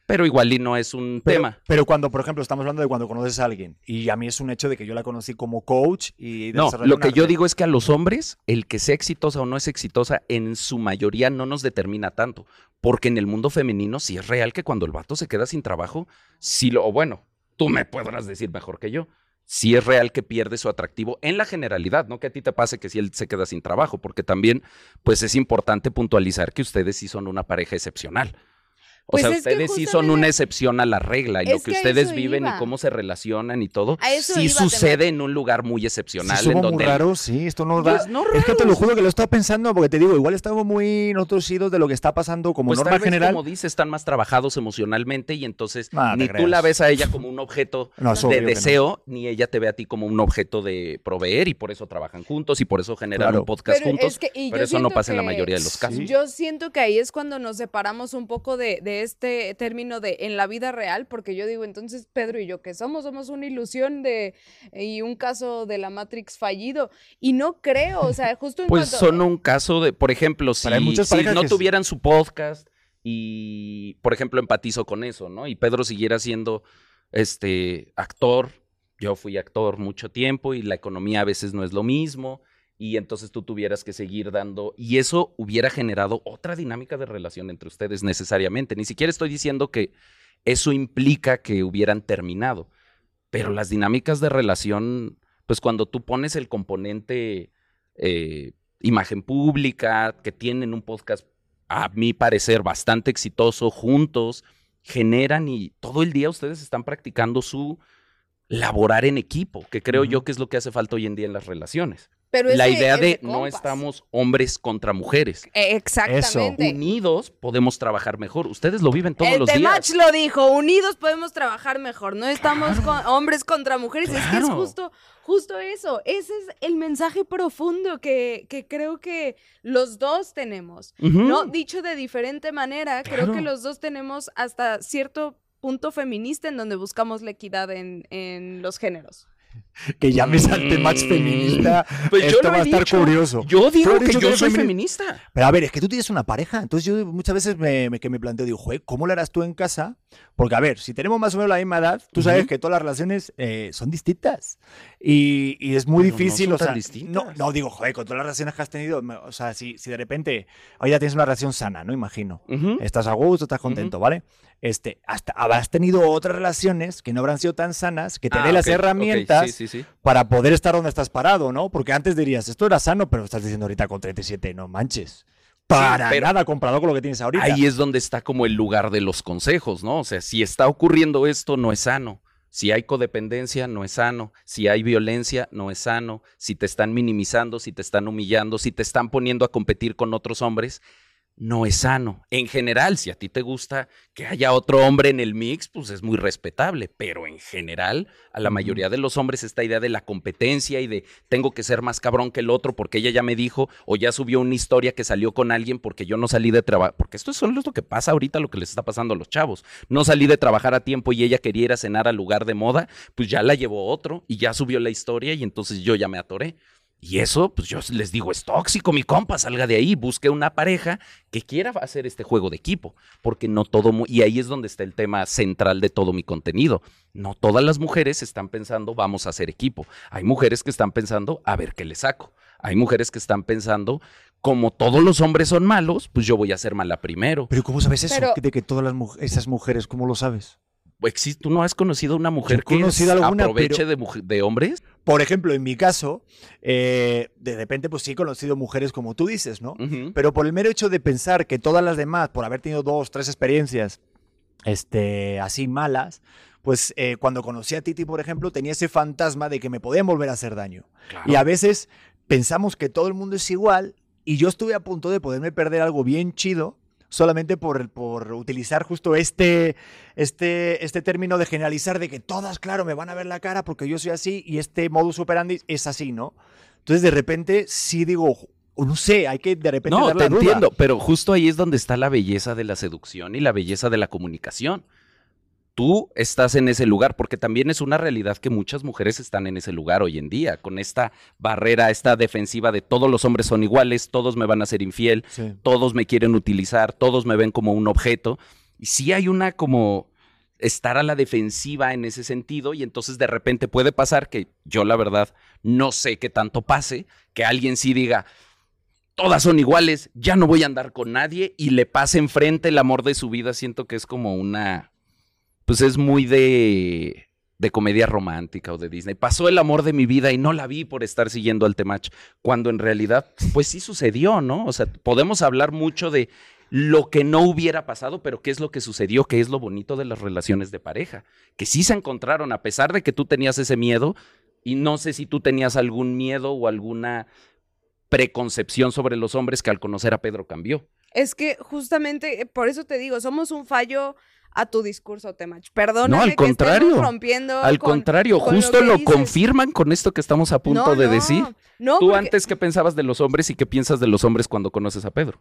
Pero igual y no es un Pero, tema. pero cuando, por ejemplo, estamos hablando de cuando conoces a alguien, y a mí es un hecho de que yo la conocí como coach y No, lo que yo digo es que a los hombres, el que sea exitosa o no es exitosa, en su mayoría no nos determina tanto. Porque en el mundo femenino sí es real que cuando el vato se queda sin trabajo, sí lo, o bueno, tú me podrás decir mejor que yo. Sí es real que pierde su atractivo en la generalidad, no que a ti te pase que si él se queda sin trabajo, porque también, pues es importante puntualizar que ustedes sí son una pareja excepcional. O Pues sea, ustedes sí son una excepción a la regla y lo que ustedes viven iba. y cómo se relacionan y todo, sí iba, sucede en un lugar muy Sí, excepcional. en somos muy donde raros, sí, esto no Pues da... no Es que te lo juro que lo estaba pensando, porque te digo, igual estamos muy nosotros idos de lo que está pasando como pues norma tal vez, general. como dice, están más trabajados emocionalmente y entonces Ah, ni tú creas. la ves a ella como un objeto No, de no. deseo, ni ella te ve a ti como un objeto de proveer y por eso trabajan juntos y por eso generan Claro. un podcast Pero juntos. es que- y pero eso no pasa en la mayoría de los casos. Sí. Yo siento que ahí es cuando nos separamos un poco de, de este término de en la vida real, porque yo digo, entonces Pedro y yo, ¿qué somos? Somos una ilusión de y un caso de la Matrix fallido. Y no creo, o sea, justo en Pues cuanto... son un caso de, por ejemplo, si, si no que tuvieran su podcast y, por ejemplo, empatizo con eso, ¿no? Y Pedro siguiera siendo este actor, yo fui actor mucho tiempo y la economía a veces no es lo mismo y entonces tú tuvieras que seguir dando y eso hubiera generado otra dinámica de relación entre ustedes necesariamente. Ni siquiera estoy diciendo que eso implica que hubieran terminado, pero las dinámicas de relación, pues cuando tú pones el componente eh, imagen pública, que tienen un podcast, a mi parecer, bastante exitoso juntos, generan y todo el día ustedes están practicando su laborar en equipo, que creo yo que es lo que hace falta hoy en día en las relaciones. Pero es La idea de no estamos hombres contra mujeres. Eh, Exactamente. Unidos podemos trabajar mejor. Ustedes lo viven todos el los Temach días. lo dijo, unidos podemos trabajar mejor, no estamos con hombres contra mujeres, es que es justo, justo eso, ese es el mensaje profundo que, que creo que los dos tenemos. ¿no? Dicho de diferente manera, creo que los dos tenemos hasta cierto punto feminista en donde buscamos la equidad en, en los géneros. Que llames al Temax Mm. feminista, Pues yo esto lo va a estar dicho. curioso. Yo digo que yo soy femini- feminista. Pero a ver, es que tú tienes una pareja, entonces yo muchas veces me, me- que me planteo, digo, joder, ¿cómo lo harás tú en casa? Porque a ver, si tenemos más o menos la misma edad, tú sabes que todas las relaciones eh, son distintas. Y, y es muy Pero no difícil, son o sea, tan no, digo, joder, con todas las relaciones que has tenido, me- o sea, si, si de repente, hoy ya tienes una relación sana, ¿no? Imagino. Estás a gusto, estás contento, ¿vale? Este, hasta habrás tenido otras relaciones que no habrán sido tan sanas, que te Ah, den las ok, herramientas Sí, sí, sí. para poder estar donde estás parado, ¿no? Porque antes dirías, esto era sano, pero estás diciendo ahorita con 37, no manches. Para pero- nada comparado con lo que tienes ahorita. Ahí es donde está como el lugar de los consejos, ¿no? O sea, si está ocurriendo esto, no es sano. Si hay codependencia, no es sano. Si hay violencia, no es sano. Si te están minimizando, si te están humillando, si te están poniendo a competir con otros hombres, no es sano. En general, si a ti te gusta que haya otro hombre en el mix, pues es muy respetable. Pero en general, a la mayoría de los hombres esta idea de la competencia y de tengo que ser más cabrón que el otro porque ella ya me dijo o ya subió una historia que salió con alguien porque yo no salí de trabajar. Porque esto es solo lo que pasa ahorita, lo que les está pasando a los chavos. No salí de trabajar a tiempo y ella quería ir a cenar al lugar de moda, pues ya la llevó otro y ya subió la historia y entonces yo ya me atoré. Y eso, pues yo les digo, es tóxico, mi compa, salga de ahí, busque una pareja que quiera hacer este juego de equipo, porque no todo, y ahí es donde está el tema central de todo mi contenido. No todas las mujeres están pensando, vamos a hacer equipo. Hay mujeres que están pensando, a ver qué le saco. Hay mujeres que están pensando, como todos los hombres son malos, pues yo voy a ser mala primero. Pero ¿cómo sabes eso? Pero- de que todas las mu- esas mujeres, ¿cómo lo sabes? Existe- ¿Tú no has conocido a una mujer que alguna, aproveche pero- de, mujer- de hombres? Por ejemplo, en mi caso, eh, de repente, pues sí he conocido mujeres como tú dices, ¿no? Pero por el mero hecho de pensar que todas las demás, por haber tenido dos, tres experiencias, este, así malas, pues eh, cuando conocí a Titi, por ejemplo, tenía ese fantasma de que me podían volver a hacer daño. Y a veces pensamos que todo el mundo es igual y yo estuve a punto de poderme perder algo bien chido solamente por, por utilizar justo este, este, este término de generalizar de que todas, claro, me van a ver la cara porque yo soy así y este modus operandi es así, ¿no? Entonces de repente sí digo, no sé, hay que de repente... No, dar te la duda. entiendo, pero justo ahí es donde está la belleza de la seducción y la belleza de la comunicación. Tú estás en ese lugar, porque también es una realidad que muchas mujeres están en ese lugar hoy en día, con esta barrera, esta defensiva de todos los hombres son iguales, todos me van a ser infiel, Sí. todos me quieren utilizar, todos me ven como un objeto. Y sí hay una como estar a la defensiva en ese sentido y entonces de repente puede pasar que yo la verdad no sé qué tanto pase, que alguien sí diga, todas son iguales, ya no voy a andar con nadie y le pase enfrente el amor de su vida, siento que es como una, pues es muy de de comedia romántica o de Disney. Pasó el amor de mi vida y no la vi por estar siguiendo al Temach, cuando en realidad, pues sí sucedió, ¿no? O sea, podemos hablar mucho de lo que no hubiera pasado, pero qué es lo que sucedió, qué es lo bonito de las relaciones de pareja, que sí se encontraron a pesar de que tú tenías ese miedo y no sé si tú tenías algún miedo o alguna preconcepción sobre los hombres que al conocer a Pedro cambió. Es que justamente, eh, por eso te digo, somos un fallo a tu discurso, Temach. Perdóname No, al que contrario. rompiendo Al con- contrario, con justo lo, confirman con esto que estamos a punto No, de no, decir. No, Tú porque- antes, ¿qué pensabas de los hombres y qué piensas de los hombres cuando conoces a Pedro?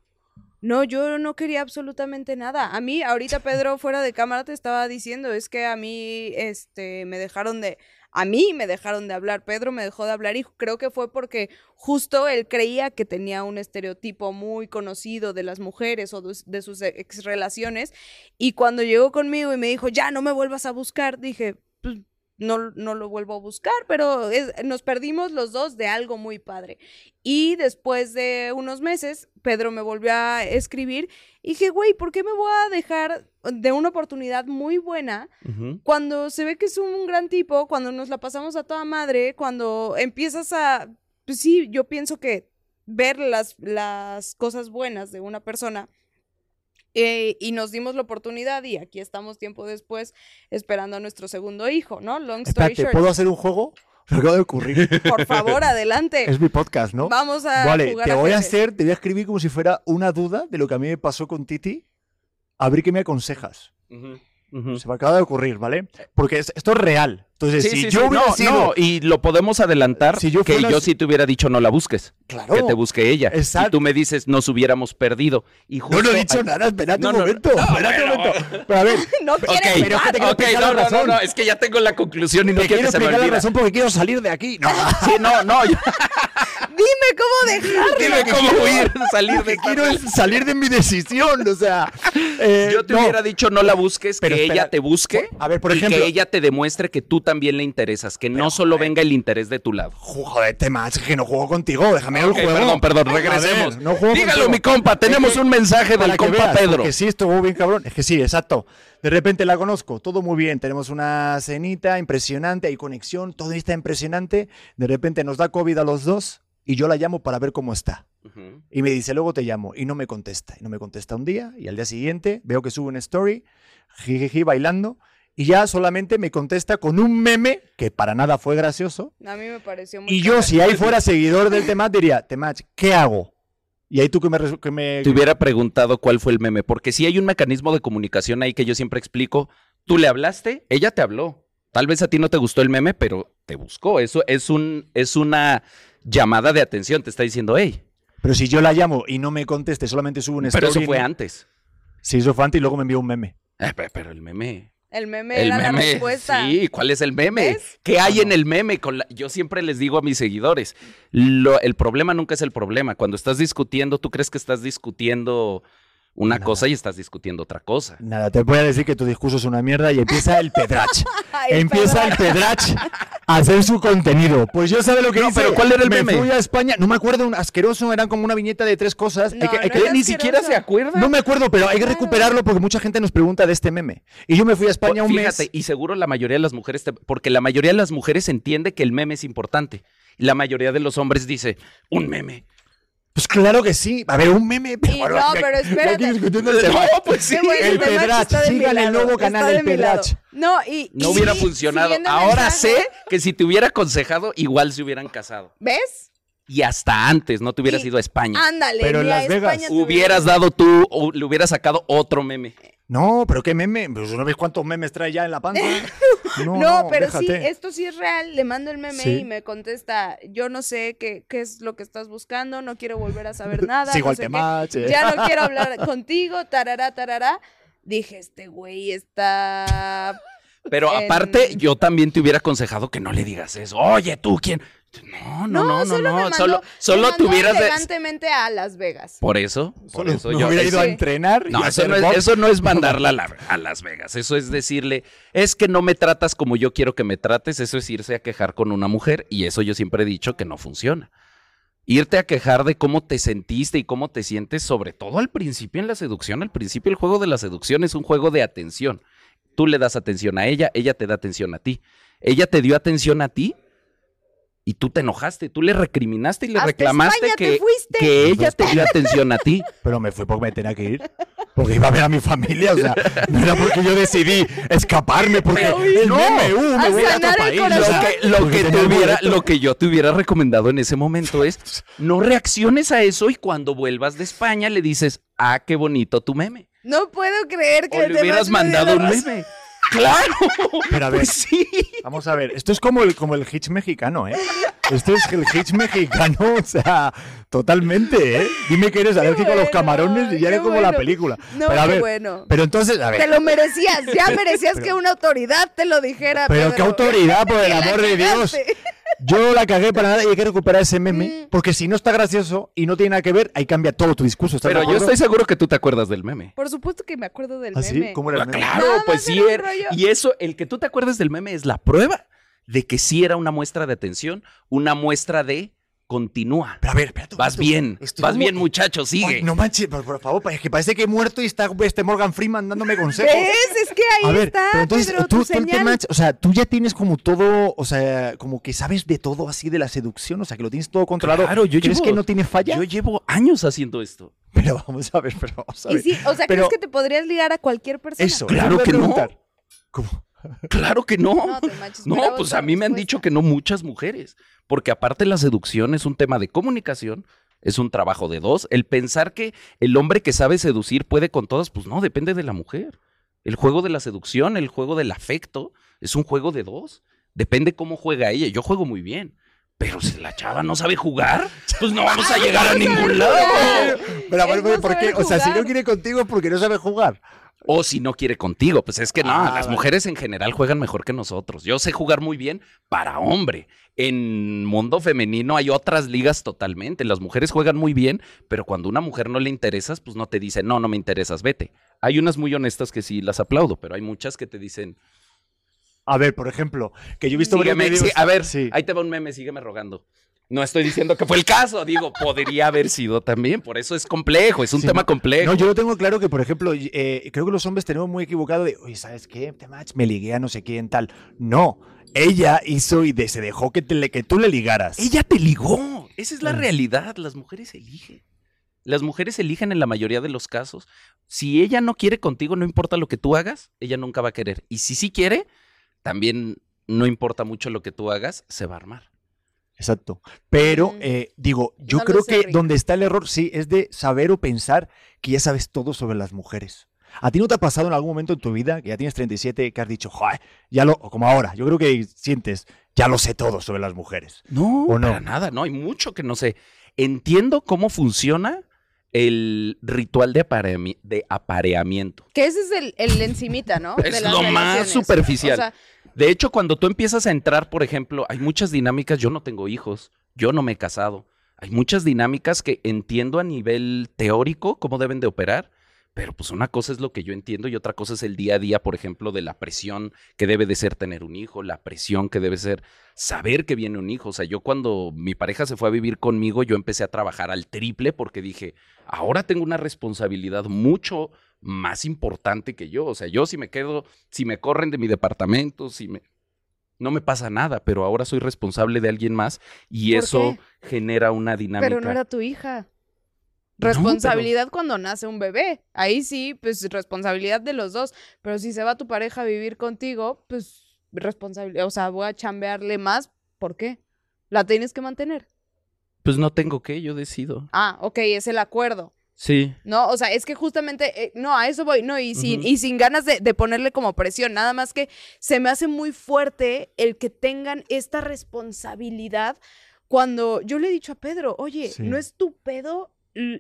No, yo no quería absolutamente nada. A mí, ahorita Pedro fuera de cámara te estaba diciendo, es que a mí, este, me dejaron de, a mí me dejaron de hablar, Pedro me dejó de hablar y creo que fue porque justo él creía que tenía un estereotipo muy conocido de las mujeres o de, sus ex relaciones y cuando llegó conmigo y me dijo, ya no me vuelvas a buscar, dije, pues no, no lo vuelvo a buscar, pero es- nos perdimos los dos de algo muy padre. Y después de unos meses, Pedro me volvió a escribir y dije, güey, ¿por qué me voy a dejar de una oportunidad muy buena cuando se ve que es un gran tipo, cuando nos la pasamos a toda madre, cuando empiezas a, pues sí, yo pienso que ver las, las cosas buenas de una persona eh, y nos dimos la oportunidad y aquí estamos tiempo después esperando a nuestro segundo hijo, ¿no? Long story Espérate, short. ¿puedo hacer un juego? Me acaba de ocurrir. Por favor, adelante. es mi podcast, ¿no? Vamos a Vale, jugar te a voy a hacer, te voy a escribir como si fuera una duda de lo que a mí me pasó con Titi. A ver qué me aconsejas. Se me acaba de ocurrir, ¿vale? Porque es- esto es real. Entonces, Sí, si sí, yo sí. hubiera No, sido... no, y lo podemos adelantar Si yo que fuera- yo sí te hubiera dicho no la busques, Claro. que te busque ella. Exacto. Y tú me dices nos hubiéramos perdido. Y No, justo no he dicho nada, espérate No, un no, momento. no, espérate un bueno. momento. Pero a ver, No Ok, quieres pero es que te quiero ok, explicar no, la no, no, razón. no, es que ya tengo la conclusión y no te quiero quiero que se me la razón porque quiero salir de aquí. No, Sí, no, no, yo, Dime cómo dejarlo. dime cómo huir, salir de quiero salir de mi decisión. O sea, eh, Yo te no. hubiera dicho no la busques, que ella te busque. a ver, por y ejemplo- que ella te demuestre que tú también le interesas, que no solo venga el interés de tu lado. Joder, temas, que no juego contigo. Déjame Ok, el juego. perdón, perdón, A ver, regresemos. no juego Dígalo, contigo. mi compa, tenemos Es que- un mensaje del que compa veas, Pedro. Porque sí, estuvo bien cabrón. Es que sí, exacto. De repente la conozco, todo muy bien. Tenemos una cenita impresionante, hay conexión, todo está impresionante. De repente nos da COVID a los dos y yo la llamo para ver cómo está. Y me dice, luego te llamo. Y no me contesta. Y no me contesta un día. Y al día siguiente veo que sube una story, jijiji, bailando. Y ya solamente me contesta con un meme que para nada fue gracioso. A mí me pareció muy Y yo, si ahí fuera seguidor del Temach, diría, Temach, ¿qué hago? Y ahí tú que me... Que me Te hubiera preguntado cuál fue el meme, porque si hay un mecanismo de comunicación ahí que yo siempre explico. Tú le hablaste, ella te habló. Tal vez a ti no te gustó el meme, pero te buscó. Eso es un es una llamada de atención. Te está diciendo, hey, Pero si yo la llamo y no me conteste, solamente subo un pero story. eso fue ¿no? antes. Sí, eso fue antes y luego me envió un meme. Eh, pe- pero el meme. El meme El era la respuesta. Sí, ¿cuál es el meme? ¿Qué hay en el meme? Con la- Yo siempre les digo a mis seguidores, lo- el problema nunca es el problema. Cuando estás discutiendo, tú crees que estás discutiendo una Nada. cosa y estás discutiendo otra cosa. Nada, te voy a decir que tu discurso es una mierda y empieza el pedrach. Empieza el pedrach a hacer su contenido. Pues yo sabe lo que No, hice. pero ¿cuál era el me meme? fui a España, no me acuerdo, un asqueroso, eran como una viñeta de tres cosas. No, Hay que- hay no que- era Ni siquiera se acuerda. no me acuerdo, pero hay que recuperarlo porque mucha gente nos pregunta de este meme. Y yo me fui a España un Fíjate, mes. y seguro la mayoría de las mujeres, te- porque la mayoría de las mujeres entiende que el meme es importante. Y la mayoría de los hombres dice, un meme. Pues claro que sí. A ver, un meme. Y no, pero espérate. aquí discutiendo el tema. No, pues sí. Bueno, el Pedrach, el nuevo canal de del. Pedrach. No, y. No y- hubiera funcionado. Ahora mensaje, sé que si te hubiera aconsejado, igual se hubieran casado. ¿Ves? Y hasta antes, no te hubieras Y- ido a España. Ándale, Pero en ni a Las Vegas. Hubieras dado tú, o le hubieras sacado otro meme. No, pero qué meme. Pues no ves cuántos memes trae ya en la panza. No, No, pero sí, esto sí es real. Le mando el meme Sí. y me contesta, yo no sé qué, qué es lo que estás buscando, no quiero volver a saber nada. Sigo no al sé qué. Ya no quiero hablar contigo, tarará, tarará. Dije, este güey está... Pero En- aparte, yo también te hubiera aconsejado que no le digas eso. Oye, tú, ¿quién? No, no, no, no, solo no. me mandó, solo me solo mandó te hubieras. de- elegantemente a Las Vegas. Por eso, por Solo eso yo. hubiera ido a entrenar. No, eso no, es, box. eso no es mandarla a, la- a Las Vegas. Eso es decirle, es que no me tratas como yo quiero que me trates. Eso es irse a quejar con una mujer. Y eso yo siempre he dicho que no funciona. Irte a quejar de cómo te sentiste y cómo te sientes, sobre todo al principio en la seducción. Al principio el juego de la seducción es un juego de atención. Tú le das atención a ella, ella te da atención a ti. Ella te dio atención a ti y tú te enojaste, tú le recriminaste y le Hasta reclamaste España te que, que ella te dio atención a ti. Pero me fui porque me tenía que ir. Porque iba a ver a mi familia. O sea, no era porque yo decidí escaparme. Porque el no. meme, uh, me voy a otro país. Lo que, lo porque que tenía te el hubiera, boleto. lo que yo te hubiera recomendado en ese momento es no reacciones a eso y cuando vuelvas de España le dices, ah, qué bonito tu meme. No puedo creer que O le Temach hubieras me mandado un razón. meme. Claro. Pero a ver, Pues sí. vamos a ver. Esto es como el, como el hitch mexicano, ¿eh? Esto es el hitch mexicano, o sea, totalmente, ¿eh? Dime que eres alérgico a los bueno, camarones y ya eres como la bueno. película. No, pero a qué ver, bueno. pero entonces, a Te ver. lo merecías, ya merecías que una autoridad te lo dijera. Pero Pedro. qué autoridad, por el amor de Dios. Yo la cagué para nada y hay que recuperar ese meme. Mm. Porque si no está gracioso y no tiene nada que ver, ahí cambia todo tu discurso. ¿estás de Pero yo acuerdo? estoy seguro que tú te acuerdas del meme. Por supuesto que me acuerdo del ¿Ah, sí? meme. ¿Cómo era el meme? Claro, Nada pues sí. era un era- rollo. Y eso, el que tú te acuerdes del meme es la prueba de que sí era una muestra de atención, una muestra de continúa. Pero a ver, espérate. Vas momento. bien, Estoy vas como- bien, muchacho, sigue. Ay, no manches, por, por favor, es que parece que he muerto y está este Morgan Freeman dándome consejos. ¿Ves? Es que ahí A ver, está, pero entonces Pedro, tú, tu tú el señal. tema, o sea, tú ya tienes como todo, o sea, como que sabes de todo así de la seducción, o sea, que lo tienes todo controlado. Claro, yo ¿Crees llevo- que no tiene falla? Yo llevo años haciendo esto. Pero vamos a ver, pero vamos a Y ver. sí, o sea, Pero- ¿crees que te podrías ligar a cualquier persona? Eso, Claro que te no. ¿Cómo? Claro que no. No, manches, pues a mí me han dicho que no muchas mujeres, porque aparte la seducción es un tema de comunicación, es un trabajo de dos. El pensar que el hombre que sabe seducir puede con todas, pues no, depende de la mujer. El juego de la seducción, el juego del afecto, es un juego de dos. Depende cómo juega ella. Yo juego muy bien. Pero si la chava no sabe jugar, pues no vamos a llegar a ningún lado. Pero a ver, Es no ¿por qué? O sea, si no quiere contigo es porque no sabe jugar. O si no quiere contigo, pues es que no, Ah, las vale. mujeres en general juegan mejor que nosotros. Yo sé jugar muy bien para hombre. En mundo femenino hay otras ligas totalmente. Las mujeres juegan muy bien, pero cuando a una mujer no le interesas, pues no te dice, no, no me interesas, vete. Hay unas muy honestas que sí las aplaudo, pero hay muchas que te dicen, A ver, por ejemplo, que yo he visto varios sígueme, vídeos- sí, a ver, sí. ahí te va un meme, sígueme rogando. No estoy diciendo que fue el caso, digo, podría haber sido también, por eso es complejo, es un Sí, tema complejo. No, yo lo tengo claro que, por ejemplo, eh, creo que los hombres tenemos muy equivocado de, oye, ¿sabes qué? Te match, me ligué a no sé quién tal. No, ella hizo y de- se dejó que, te que tú le ligaras. Ella te ligó. Esa es la Mm. realidad. Las mujeres eligen. Las mujeres eligen en la mayoría de los casos. Si ella no quiere contigo, no importa lo que tú hagas, ella nunca va a querer. Y si sí quiere, también no importa mucho lo que tú hagas, se va a armar. Exacto. Pero, Mm. eh, digo, yo No creo sé, que Rick. donde está el error, sí, es de saber o pensar que ya sabes todo sobre las mujeres. ¿A ti no te ha pasado en algún momento en tu vida, que ya tienes 37, que has dicho, joder, ya lo, como ahora, yo creo que sientes, ya lo sé todo sobre las mujeres? No, ¿O no? para nada. No, hay mucho que no sé. Entiendo cómo funciona el ritual de, apareami- de apareamiento. Que ese es el, el encimita, ¿no? Es De las lo más relaciones. superficial. O sea, De hecho, cuando tú empiezas a entrar, por ejemplo, hay muchas dinámicas, yo no tengo hijos, yo no me he casado, hay muchas dinámicas que entiendo a nivel teórico cómo deben de operar, pero pues una cosa es lo que yo entiendo y otra cosa es el día a día, por ejemplo, de la presión que debe de ser tener un hijo, la presión que debe ser saber que viene un hijo. O sea, yo cuando mi pareja se fue a vivir conmigo, yo empecé a trabajar al triple porque dije, ahora tengo una responsabilidad mucho más importante que yo. O sea, yo si me quedo, si me corren de mi departamento, si me... No me pasa nada, pero ahora soy responsable de alguien más y ¿Por eso genera una dinámica. pero no era tu hija. Responsabilidad cuando nace un bebé. Ahí sí, pues responsabilidad de los dos. Pero si se va tu pareja a vivir contigo, pues responsabilidad. O sea, voy a chambearle más. ¿Por qué? La tienes que mantener. Pues no tengo que, yo decido. Ah, ok, es el acuerdo. Sí. No, o sea, es que justamente, eh, no, a eso voy, no, y sin, y sin ganas de, de ponerle como presión, nada más que se me hace muy fuerte el que tengan esta responsabilidad cuando yo le he dicho a Pedro, oye, Sí. no es tu pedo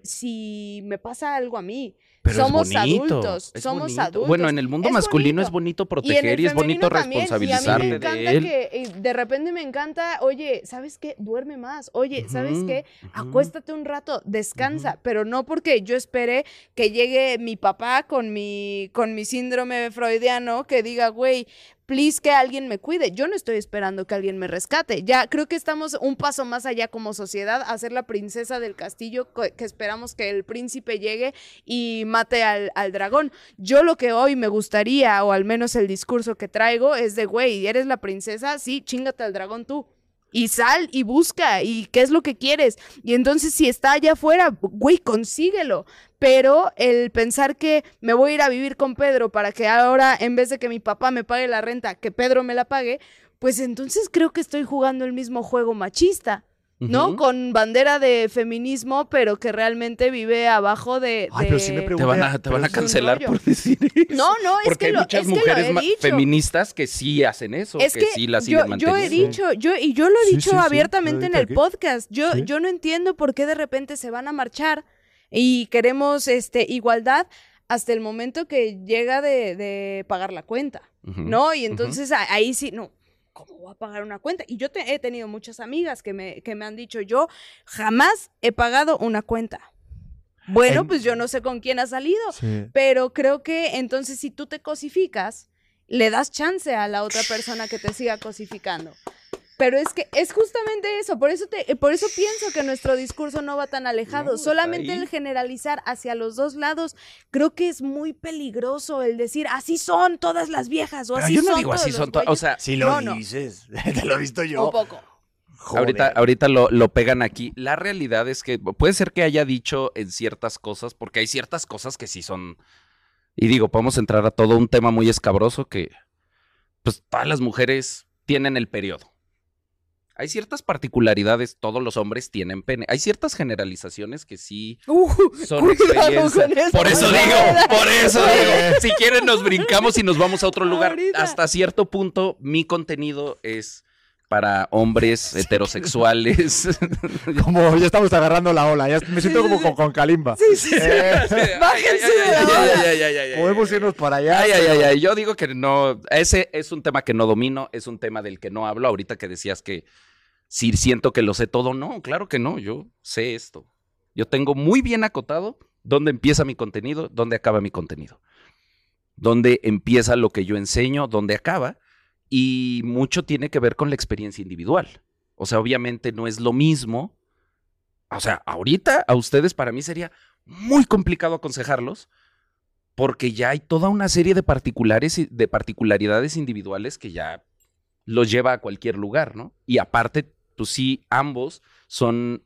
si me pasa algo a mí. Pero somos es bonito, adultos, es somos bonito. adultos. Bueno, en el mundo Es masculino es bonito. Y proteger y, es bonito femenino también, y a mí me responsabilizarte encanta de él. que eh, de repente me encanta, oye, ¿sabes qué? Duerme más. Oye, ¿sabes qué? Acuéstate un rato, descansa, pero no porque yo espere que llegue mi papá con mi, con mi síndrome freudiano que diga, güey, please que alguien me cuide. Yo no estoy esperando que alguien me rescate. Ya creo que estamos un paso más allá como sociedad a ser la princesa del castillo que esperamos que el príncipe llegue y mate al, al dragón. Yo lo que hoy me gustaría, o al menos el discurso que traigo, es de, güey, eres la princesa, sí, chingate al dragón tú. Y sal y busca, y qué es lo que quieres. Y entonces si está allá afuera, güey, consíguelo. Pero el pensar que me voy a ir a vivir con Pedro para que ahora, en vez de que mi papá me pague la renta, que Pedro me la pague, pues entonces creo que estoy jugando el mismo juego machista. ¿no? Con bandera de feminismo, pero que realmente vive abajo de... Ay, pero sí me Te pregunto- van a, te van a cancelar por decir eso. No, no, es Porque que hay lo, muchas es que lo mujeres he ma- dicho. feministas que sí hacen eso, Es que, que sí la yo, siguen yo he dicho, yo, y yo lo he Sí, dicho sí, abiertamente en el aquí. podcast. Yo, Sí. yo no entiendo por qué de repente se van a marchar y queremos este, igualdad hasta el momento que llega de, de pagar la cuenta. ¿no? Y entonces ahí sí, no, ¿cómo voy a pagar una cuenta? Y yo te- he tenido muchas amigas que me, que me han dicho, yo jamás he pagado una cuenta. Bueno, En- pues yo no sé con quién ha salido, Sí. pero creo que entonces si tú te cosificas, le das chance a la otra persona que te siga cosificando. Pero es que es justamente eso, por eso te, por eso pienso que nuestro discurso no va tan alejado. No, Solamente ahí. el generalizar hacia los dos lados, creo que es muy peligroso el decir así son todas las viejas o Pero así yo no son digo así son, to- o sea, Si lo No, no. dices, te lo he visto yo. un poco. Joder. Ahorita, ahorita lo, lo pegan aquí. La realidad es que puede ser que haya dicho en ciertas cosas, porque hay ciertas cosas que sí son. Y digo, podemos entrar a todo un tema muy escabroso que, pues, todas las mujeres tienen el periodo. Hay ciertas particularidades, todos los hombres tienen pene. Hay ciertas generalizaciones que sí Uh, son eso, Por eso cuidado. digo, por eso digo. Si quieren nos brincamos y nos vamos a otro lugar. Ahorita. Hasta cierto punto mi contenido es para hombres heterosexuales. Como ya estamos agarrando la ola, ya me siento como con, con Kalimba. Eh, Bájense de la ola. Podemos irnos para allá. Ay, ay, ay, ay. Yo digo que no. Ese es un tema que no domino, es un tema del que no hablo. Ahorita que decías que si siento que lo sé todo, no, claro que no. Yo sé esto. Yo tengo muy bien acotado dónde empieza mi contenido, dónde acaba mi contenido. Dónde empieza lo que yo enseño, dónde acaba. Y mucho tiene que ver con la experiencia individual. O sea, obviamente no es lo mismo. O sea, ahorita a ustedes para mí sería muy complicado aconsejarlos porque ya hay toda una serie de particulares de particularidades individuales que ya los lleva a cualquier lugar, ¿no? Y aparte, pues sí, ambos son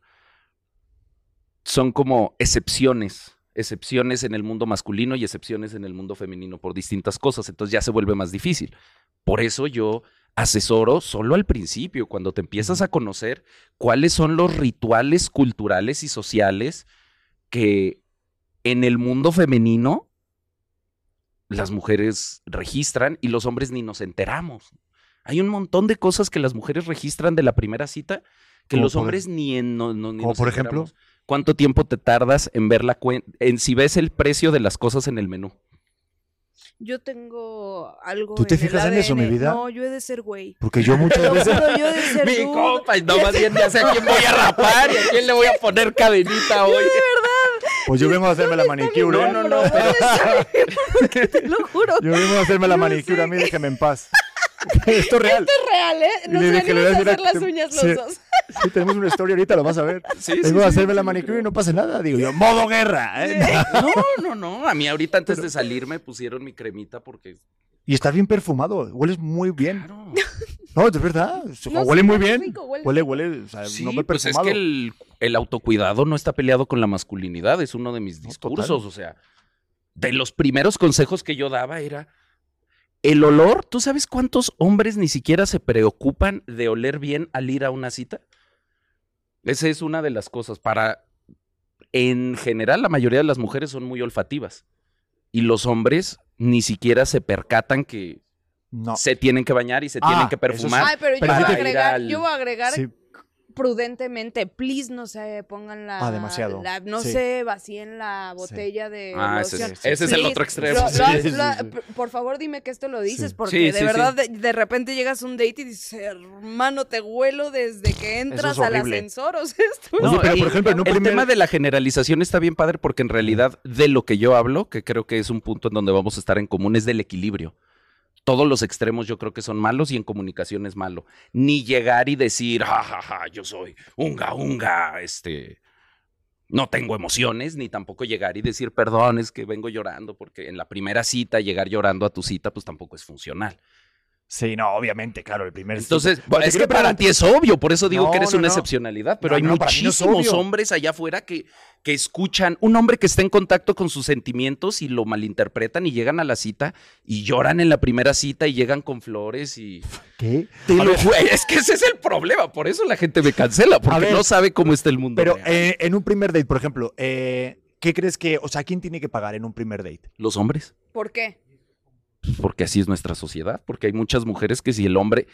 son como excepciones, excepciones en el mundo masculino y excepciones en el mundo femenino por distintas cosas, entonces ya se vuelve más difícil. Por eso yo asesoro solo al principio, cuando te empiezas a conocer cuáles son los rituales culturales y sociales que en el mundo femenino las mujeres registran y los hombres ni nos enteramos. Hay un montón de cosas que las mujeres registran de la primera cita que los hombres ni en no, no- ni por ejemplo? ¿Cuánto tiempo te tardas en ver la cuen- en si ves el precio de las cosas en el menú? Yo tengo algo. ¿Tú te el fijas en eso, mi ADN. vida? No, yo he de ser güey. Porque yo muchas veces. juro, yo he de ser Mi dude. compa, y no más bien ya sé a quién voy a rapar y a quién le voy a poner cadenita hoy. Pues yo vengo a hacerme la manicure. No, no, no, pero- Te lo juro. Yo vengo a hacerme la sé. a mí déjeme en paz. Esto es real. Es real, ¿eh? Nos venimos a hacer las uñas los sí. dos. Sí, tenemos una historia ahorita, lo vas a ver. Sí, sí, Vengo a sí, hacerme sí, la sí, manicure y no pasa nada. Digo yo, modo guerra. ¿eh? No, no, no. A mí ahorita antes de salir me pusieron mi cremita porque Y estás bien perfumado, hueles muy bien. Claro. No, es verdad. No, huele sí, muy bien. rico, huele Huele, huele, o sea, Sí, un hombre pues es que el, el autocuidado no está peleado con la masculinidad, es uno de mis No, discursos. total. O sea, de los primeros consejos que yo daba era el olor. ¿Tú sabes cuántos hombres ni siquiera se preocupan de oler bien al ir a una cita? Esa es una de las cosas. Para, en general, la mayoría de las mujeres son muy olfativas y los hombres ni siquiera se percatan que No. se tienen que bañar y se Ah, tienen que eso sí. perfumar. Ay, pero yo Pero voy a sí te- agregar, al- yo voy a agregar Sí. Prudentemente, please no se pongan la, Ah, demasiado. la- no Sí. se vacíen la botella de Ah, ese, es- ese es el otro extremo. lo- sí. lo- Sí, sí, lo- sí. p- Por favor, dime que esto lo dices, Sí. porque Sí, de sí, sí. verdad, de, de repente llegas a un date y dices, hermano, te huelo desde que entras al ascensor. O sea, esto pero, y por ejemplo, en un el primer- tema de la generalización está bien padre porque en realidad de lo que yo hablo, que creo que es un punto en donde vamos a estar en común, es del equilibrio. Todos los extremos yo creo que son malos y en comunicación es malo. Ni llegar y decir, ja, ja, ja, yo soy unga, unga, este, no tengo emociones, ni tampoco llegar y decir, perdón, es que vengo llorando, porque en la primera cita, llegar llorando a tu cita, pues tampoco es funcional. Sí, no, obviamente, claro, el primer. Entonces, es que para ti es obvio, por eso digo No, que eres no, una no. excepcionalidad, pero No, hay muchísimos hombres allá afuera que, que escuchan, un hombre que está en contacto con sus sentimientos y lo malinterpretan y llegan a la cita y lloran en la primera cita y llegan con flores y... ¿Qué? Lo es que ese es el problema, por eso la gente me cancela, porque ver, no sabe cómo está el mundo. Pero real. eh, en un primer date, por ejemplo, eh, ¿qué crees que, o sea, quién tiene que pagar en un primer date? Los hombres. ¿Por qué? Porque así es nuestra sociedad, porque hay muchas mujeres que si el hombre...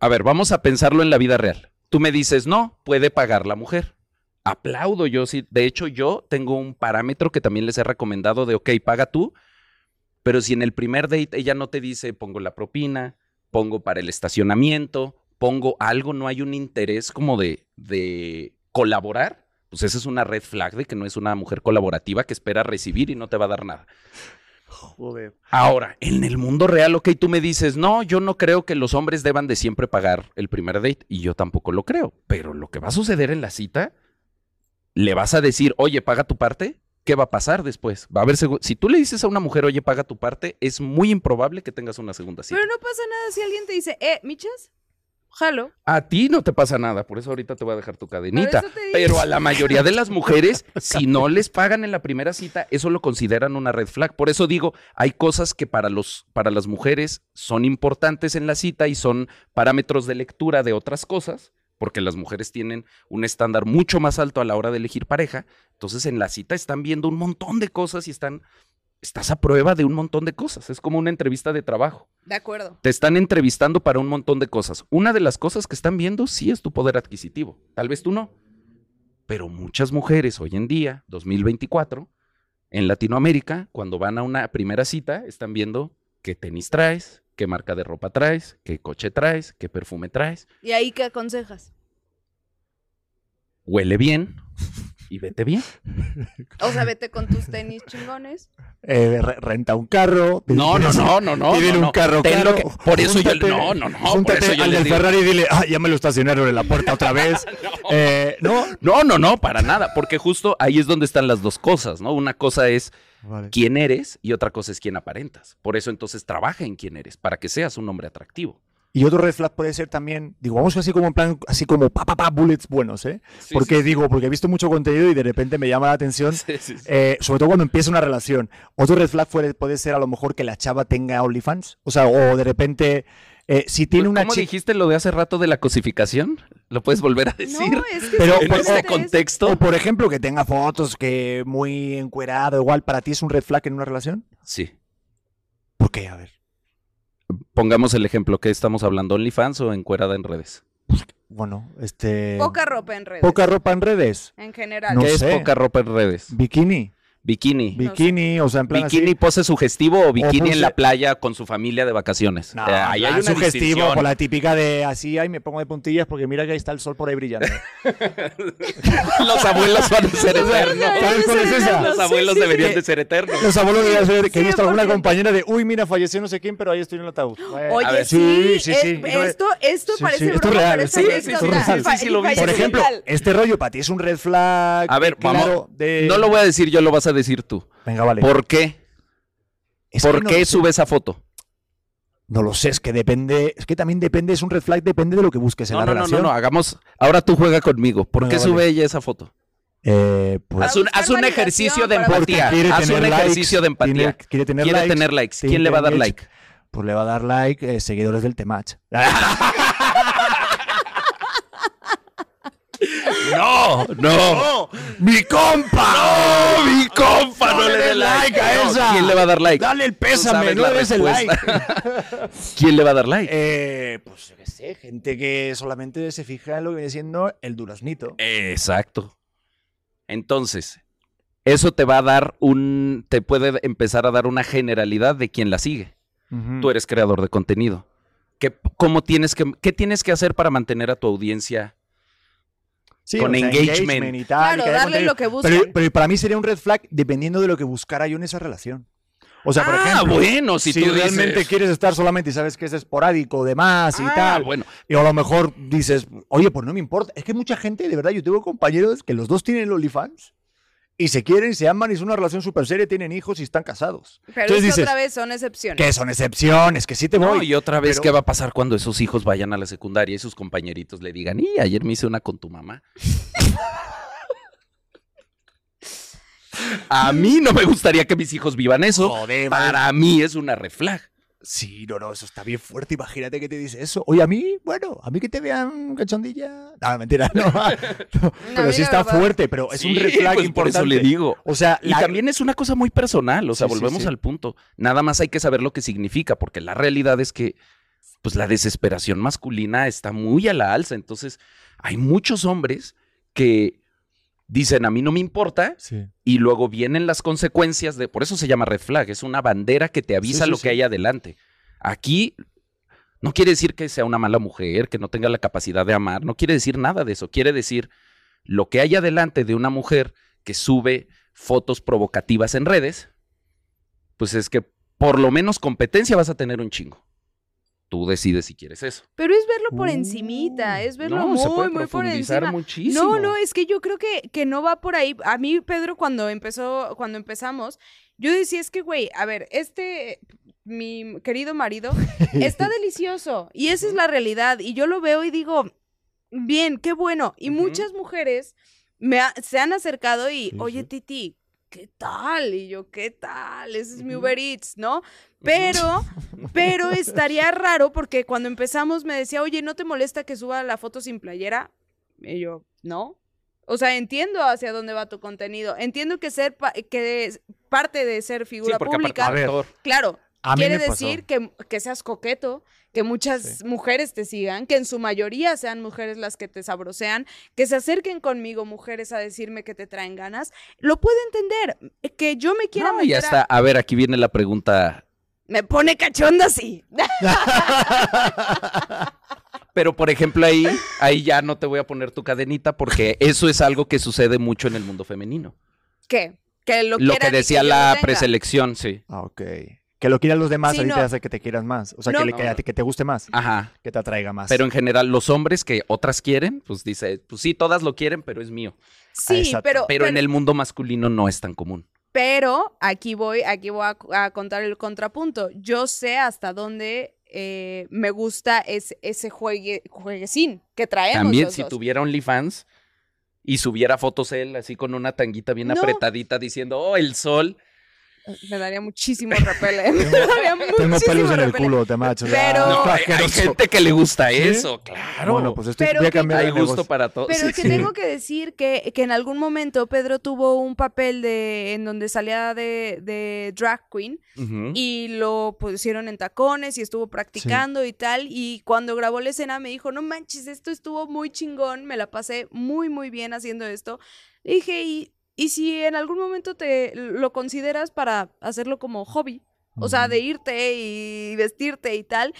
A ver, vamos a pensarlo en la vida real. Tú me dices, no, puede pagar la mujer. Aplaudo yo, sí. De hecho, yo tengo un parámetro que también les he recomendado de, ok, paga tú, pero si en el primer date ella no te dice, pongo la propina, pongo para el estacionamiento, pongo algo, no hay un interés como de, de colaborar, pues esa es una red flag de que no es una mujer colaborativa que espera recibir y no te va a dar nada. Joder. Ahora, en el mundo real, ok, tú me dices, no, yo no creo que los hombres deban de siempre pagar el primer date, y yo tampoco lo creo, pero lo que va a suceder en la cita, le vas a decir, oye, paga tu parte, ¿qué va a pasar después? Va a haber, si tú le dices a una mujer, oye, paga tu parte, es muy improbable que tengas una segunda cita. Pero no pasa nada si alguien te dice, eh, Michas, jalo. A ti no te pasa nada, por eso ahorita te voy a dejar tu cadenita. Pero a la mayoría de las mujeres, si no les pagan en la primera cita, eso lo consideran una red flag. Por eso digo, hay cosas que para, los, para las mujeres son importantes en la cita y son parámetros de lectura de otras cosas, porque las mujeres tienen un estándar mucho más alto a la hora de elegir pareja. Entonces en la cita están viendo un montón de cosas y están, estás a prueba de un montón de cosas. Es como una entrevista de trabajo. De acuerdo. Te están entrevistando para un montón de cosas. Una de las cosas que están viendo sí es tu poder adquisitivo. Tal vez tú no. Pero muchas mujeres hoy en día, 2024, en Latinoamérica, cuando van a una primera cita, están viendo qué tenis traes, qué marca de ropa traes, qué coche traes, qué perfume traes. ¿Y ahí qué aconsejas? Huele bien y vete bien. O sea, vete con tus tenis chingones. Eh, re- renta un carro. No, no, no, no, no. Pídele no, un no. carro Ten lo caro. que- por eso yo Júntate- no, no, no. Por Júntate eso yo al del. Ferrari y dile, ah, ya me lo estacionaron en la puerta otra vez. Eh, no. No, no, no, para nada, porque justo ahí es donde están las dos cosas, ¿no? Una cosa es Vale. quién eres y otra cosa es quién aparentas. Por eso entonces trabaja en quién eres, para que seas un hombre atractivo. Y otro red flag puede ser también, digo, vamos así como en plan, así como pa, pa, pa, bullets buenos, ¿eh? porque digo, porque he visto mucho contenido y de repente me llama la atención, Sí, sí, sí. eh, sobre todo cuando empieza una relación. Otro red flag puede, puede ser a lo mejor que la chava tenga OnlyFans, o sea, o de repente, eh, si tiene una ¿Cómo chica... dijiste lo de hace rato de la cosificación? ¿Lo puedes volver a decir? No, es que Pero sí, en por- este es- contexto. O por ejemplo, que tenga fotos que muy encuerado, igual, ¿para ti es un red flag en una relación? Sí. ¿Por qué? A ver. Pongamos el ejemplo que estamos hablando, OnlyFans o encuerada en redes. Bueno, este... Poca ropa en redes. Poca ropa en redes. En general. No ¿Qué sé. es poca ropa en redes? Bikini. Bikini. Bikini, o sea, en plan Bikini así. pose sugestivo o bikini pose- en la playa con su familia de vacaciones. No, Eh, ahí hay una sugestivo, con la típica de así, ay, me pongo de puntillas porque mira que ahí está el sol por ahí brillando. Los abuelos van a ser eternos. ¿Sabes cuál es esa? Los abuelos deberían de ser eternos. Los abuelos deberían ser que he visto alguna 100%. compañera de, uy, mira, falleció no sé quién, pero ahí estoy en el ataúd. Oye, A ver, sí, sí, sí, sí. Esto, esto Sí, parece sí, esto real, Sí, sí, y lo vi. falleció Por ejemplo, este rollo para ti es un red flag. A ver, vamos. No lo voy a decir yo, lo vas a decir tú. Venga, vale. ¿Por qué? Es ¿Por no qué sé. sube esa foto? No lo sé, es que depende, es que también depende, es un red flag, depende de lo que busques en No, la no, relación. no, no, hagamos. Ahora tú juega conmigo. ¿Por qué vale. sube ella esa foto? Eh, pues, Haz un, haz un ejercicio de empatía. Haz un likes, ejercicio de empatía. tiene- quiere tener Quiere likes, tener likes. ¿Quién le va a dar like? pues le va a dar like eh, seguidores del Temach. No, no. ¡Mi compa! No, mi compa, no, le dé like a esa. ¿Quién le va a dar like? Dale el pésame, no le des el like. ¿Quién le va a dar like? Eh, pues yo qué sé, gente que solamente se fija en lo que viene siendo el duraznito. Exacto. Entonces, eso te va a dar un. Te puede empezar a dar una generalidad de quién la sigue. Tú eres creador de contenido. ¿Qué, cómo tienes que, ¿Qué tienes que hacer para mantener a tu audiencia? Sí, con o sea, engagement. y tal, y Claro, que haya darle lo que buscan. Pero, pero para mí sería un red flag dependiendo de lo que buscara yo en esa relación. O sea, por ah, ejemplo, bueno, si, si, tú realmente dices- quieres estar solamente y sabes que es esporádico, demás y Ah, tal, bueno. y a lo mejor dices, oye, pues no me importa. Es que mucha gente, de verdad, yo tengo compañeros que los dos tienen OnlyFans y se quieren, se aman y es una relación súper seria, tienen hijos y están casados. Pero Entonces es que dices, otra vez son excepciones. que son excepciones, que sí te No, voy. y otra vez, pero- ¿qué va a pasar cuando esos hijos vayan a la secundaria y sus compañeritos le digan, y ayer me hice una con tu mamá? a mí no me gustaría que mis hijos vivan eso. Joder. Para mí es una reflag. Sí, no, no, eso está bien fuerte. Imagínate que te dice eso. Oye, a mí, bueno, a mí que te vean cachondilla. No, mentira, no. no, pero sí está fuerte, pero es un Sí, red flag pues por importante. eso le digo. O sea, Y la- también es una cosa muy personal, o sea, Sí, sí, volvemos sí. al punto. Nada más hay que saber lo que significa, porque la realidad es que pues la desesperación masculina está muy a la alza, entonces hay muchos hombres que dicen, a mí no me importa, Sí. y luego vienen las consecuencias de, por eso se llama red flag, es una bandera que te avisa sí, lo que hay adelante. Aquí no quiere decir que sea una mala mujer, que no tenga la capacidad de amar, no quiere decir nada de eso, quiere decir lo que hay adelante de una mujer que sube fotos provocativas en redes, pues es que por lo menos competencia vas a tener un chingo. Tú decides si quieres eso. Pero es verlo por encimita, es verlo Uh, No, se muy, puede muy por encima. muchísimo. No, no, es que yo creo que, que no va por ahí. A mí, Pedro, cuando empezó, cuando empezamos, yo decía, es que, güey, a ver, este, mi querido marido, está delicioso. Y esa es la realidad. Y yo lo veo y digo, bien, qué bueno. Y muchas mujeres me ha- se han acercado y, Sí, oye, sí. Titi, ¿qué tal? Y yo, ¿qué tal? Ese es mi. Uber Eats, ¿no? Pero, pero estaría raro porque cuando empezamos me decía, oye, ¿no te molesta que suba la foto sin playera? Y yo, no. O sea, entiendo hacia dónde va tu contenido. Entiendo que ser pa- que parte de ser Sí, figura porque aparte pública, A ver, claro, A mí quiere me pasó. decir que, que seas coqueto, que muchas Sí. mujeres te sigan, que en su mayoría sean mujeres las que te sabrosean, que se acerquen conmigo mujeres a decirme que te traen ganas. Lo puedo entender. Que yo me quiera No, y meter a- ver, aquí viene la pregunta. Me pone cachonda, sí. Pero, por ejemplo, ahí, ahí ya no te voy a poner tu cadenita porque eso es algo que sucede mucho en el mundo femenino. ¿Qué? Que lo, Lo que decía la preselección, sí. Ah, ok. Que lo quieran los demás Sí, ahorita no. hace que te quieras más. O sea, No. que, le- No, que, te guste más. Ajá. Que te atraiga más. Pero en general, los hombres que otras quieren, pues dice, pues sí, todas lo quieren, pero es mío. Sí, pero, Pero en el mundo masculino no es tan común. Pero aquí voy, aquí voy a, a contar el contrapunto. Yo sé hasta dónde eh, me gusta es, ese juegue, jueguecín que traemos. También los si dos. tuviera OnlyFans y subiera fotos él así con una tanguita bien No. apretadita diciendo, oh, el sol. Me daría muchísimo repele. me daría Tengo muchísimo pelos en el repele. culo, te macho. Pero- No, hay, hay gente que le gusta ¿Sí? eso, claro. Bueno, pues estoy Pero voy a que- cambiar hay de gusto negocio. para todo. Pero Sí, que sí. tengo que decir que, que en algún momento Pedro tuvo un papel de en donde salía de, de drag queen y lo pusieron en tacones y estuvo practicando y tal. Y cuando grabó la escena me dijo, no manches, esto estuvo muy chingón, me la pasé muy, muy bien haciendo esto. Le dije, ¿y, y si en algún momento te lo consideras para hacerlo como hobby? O sea, de irte y vestirte y tal.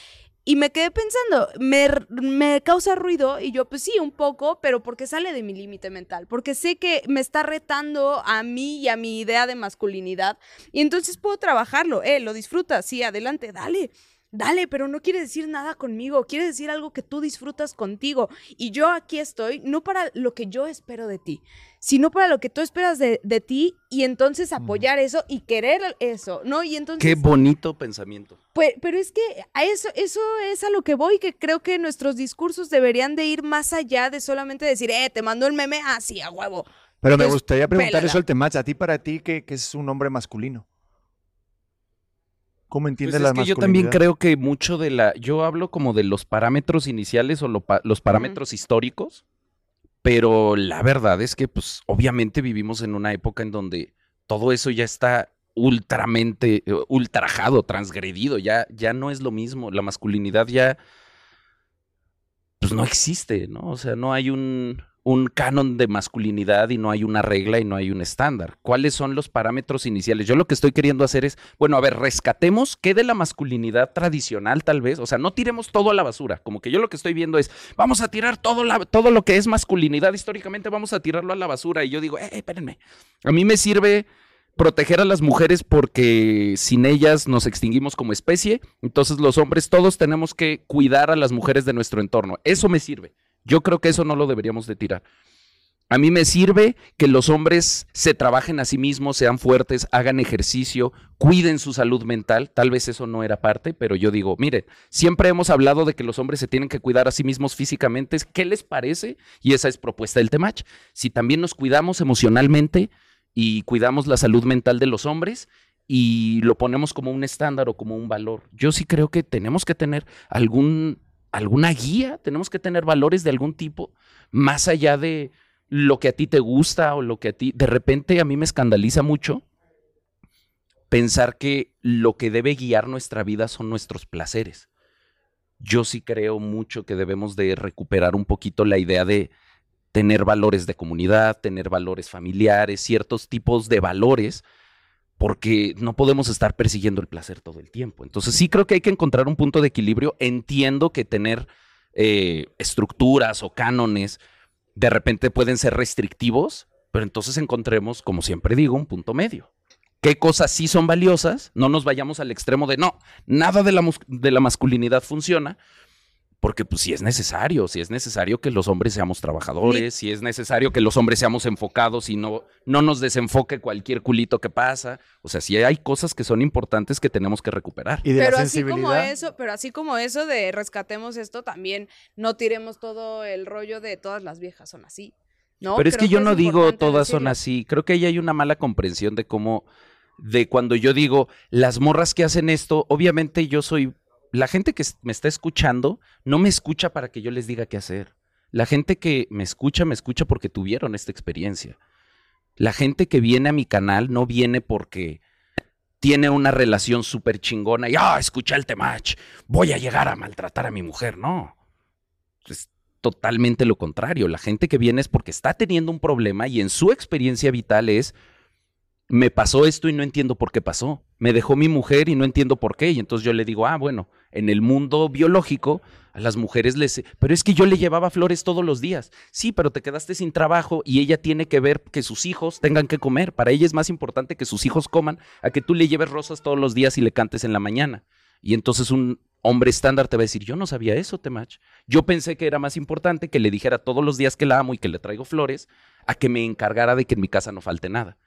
Y me quedé pensando, me, me causa ruido y yo pues sí, un poco, pero porque sale de mi límite mental, porque sé que me está retando a mí y a mi idea de masculinidad y entonces puedo trabajarlo, eh, lo disfrutas, sí, adelante, dale. Dale, pero no quiere decir nada conmigo, quiere decir algo que tú disfrutas contigo. Y yo aquí estoy, no para lo que yo espero de ti, sino para lo que tú esperas de, de ti y entonces apoyar eso y querer eso, ¿no? Y entonces... Qué bonito pensamiento. Pues, pero es que a eso, eso es a lo que voy, que creo que nuestros discursos deberían de ir más allá de solamente decir, eh, te mando el meme, así, a huevo. Pero me gustaría preguntar pélala. eso al Temach. A ti, para ti, ¿qué, qué es un hombre masculino? ¿Cómo Pues entiendes es la que yo también creo que mucho de la. Yo hablo como de los parámetros iniciales o lo los parámetros históricos, pero la verdad es que, pues, obviamente vivimos en una época en donde todo eso ya está ultramente, eh, ultrajado, transgredido, ya, ya no es lo mismo. La masculinidad ya. Pues no existe, ¿no? O sea, no hay un, un canon de masculinidad y no hay una regla y no hay un estándar. ¿Cuáles son los parámetros iniciales? Yo lo que estoy queriendo hacer es, bueno, a ver, rescatemos qué de la masculinidad tradicional tal vez, o sea, no tiremos todo a la basura, como que yo lo que estoy viendo es, vamos a tirar todo, todo lo que es masculinidad históricamente, vamos a tirarlo a la basura y yo digo, eh, espérenme, a mí me sirve proteger a las mujeres porque sin ellas nos extinguimos como especie, entonces los hombres todos tenemos que cuidar a las mujeres de nuestro entorno, eso me sirve. Yo creo que eso no lo deberíamos de tirar. A mí me sirve que los hombres se trabajen a sí mismos, sean fuertes, hagan ejercicio, cuiden su salud mental. Tal vez eso no era parte, pero yo digo, miren, siempre hemos hablado de que los hombres se tienen que cuidar a sí mismos físicamente. ¿Qué les parece? Y esa es propuesta del Temach. Si también nos cuidamos emocionalmente y cuidamos la salud mental de los hombres y lo ponemos como un estándar o como un valor, yo sí creo que tenemos que tener algún, alguna guía, tenemos que tener valores de algún tipo, más allá de lo que a ti te gusta o lo que a ti, de repente a mí me escandaliza mucho pensar que lo que debe guiar nuestra vida son nuestros placeres. Yo sí creo mucho que debemos de recuperar un poquito la idea de tener valores de comunidad, tener valores familiares, ciertos tipos de valores, porque no podemos estar persiguiendo el placer todo el tiempo. Entonces sí creo que hay que encontrar un punto de equilibrio. Entiendo que tener eh, estructuras o cánones de repente pueden ser restrictivos, pero entonces encontremos, como siempre digo, un punto medio. ¿Qué cosas sí son valiosas? No nos vayamos al extremo de no, nada de la, de la masculinidad funciona, porque pues si es necesario, si es necesario que los hombres seamos trabajadores, si es necesario que los hombres seamos enfocados y no, no nos desenfoque cualquier culito que pasa. O sea, sí hay cosas que son importantes que tenemos que recuperar. Y de pero la así como eso, pero así como eso de rescatemos esto, también no tiremos todo el rollo de todas las viejas son así. ¿no? Pero es que yo no digo todas son así. Creo que ahí hay una mala comprensión de cómo, de cuando yo digo, las morras que hacen esto, obviamente yo soy, la gente que me está escuchando no me escucha para que yo les diga qué hacer. La gente que me escucha, me escucha porque tuvieron esta experiencia. La gente que viene a mi canal no viene porque tiene una relación súper chingona y, ah, escucha el temach, voy a llegar a maltratar a mi mujer. No. Es totalmente lo contrario. La gente que viene es porque está teniendo un problema y en su experiencia vital es, me pasó esto y no entiendo por qué pasó. Me dejó mi mujer y no entiendo por qué. Y entonces yo le digo, ah, bueno, en el mundo biológico a las mujeres les... Pero es que yo le llevaba flores todos los días. Sí, pero te quedaste sin trabajo y ella tiene que ver que sus hijos tengan que comer. Para ella es más importante que sus hijos coman a que tú le lleves rosas todos los días y le cantes en la mañana. Y entonces un hombre estándar te va a decir, yo no sabía eso, Temach. Yo pensé que era más importante que le dijera todos los días que la amo y que le traigo flores a que me encargara de que en mi casa no falte nada.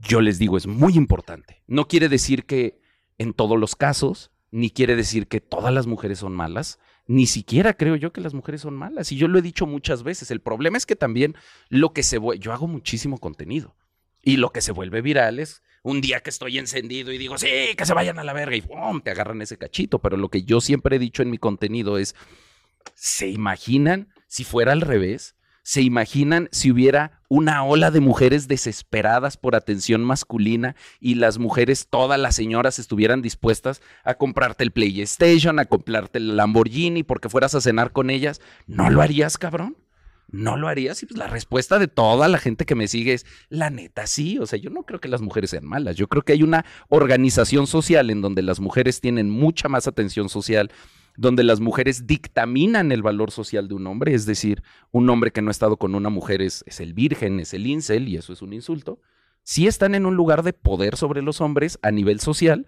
Yo les digo, es muy importante. No quiere decir que en todos los casos, ni quiere decir que todas las mujeres son malas, ni siquiera creo yo que las mujeres son malas. Y yo lo he dicho muchas veces. El problema es que también lo que se yo hago muchísimo contenido. Y lo que se vuelve viral es un día que estoy encendido y digo, sí, que se vayan a la verga y ¡pum! te agarran ese cachito. Pero lo que yo siempre he dicho en mi contenido es, ¿se imaginan si fuera al revés? ¿Se imaginan si hubiera una ola de mujeres desesperadas por atención masculina y las mujeres, todas las señoras estuvieran dispuestas a comprarte el PlayStation, a comprarte el Lamborghini porque fueras a cenar con ellas? ¿No lo harías, cabrón? ¿No lo harías? Y pues la respuesta de toda la gente que me sigue es, la neta, sí. O sea, yo no creo que las mujeres sean malas. Yo creo que hay una organización social en donde las mujeres tienen mucha más atención social, donde las mujeres dictaminan el valor social de un hombre. Es decir, un hombre que no ha estado con una mujer es, el virgen, es el incel, y eso es un insulto. Sí están en un lugar de poder sobre los hombres a nivel social,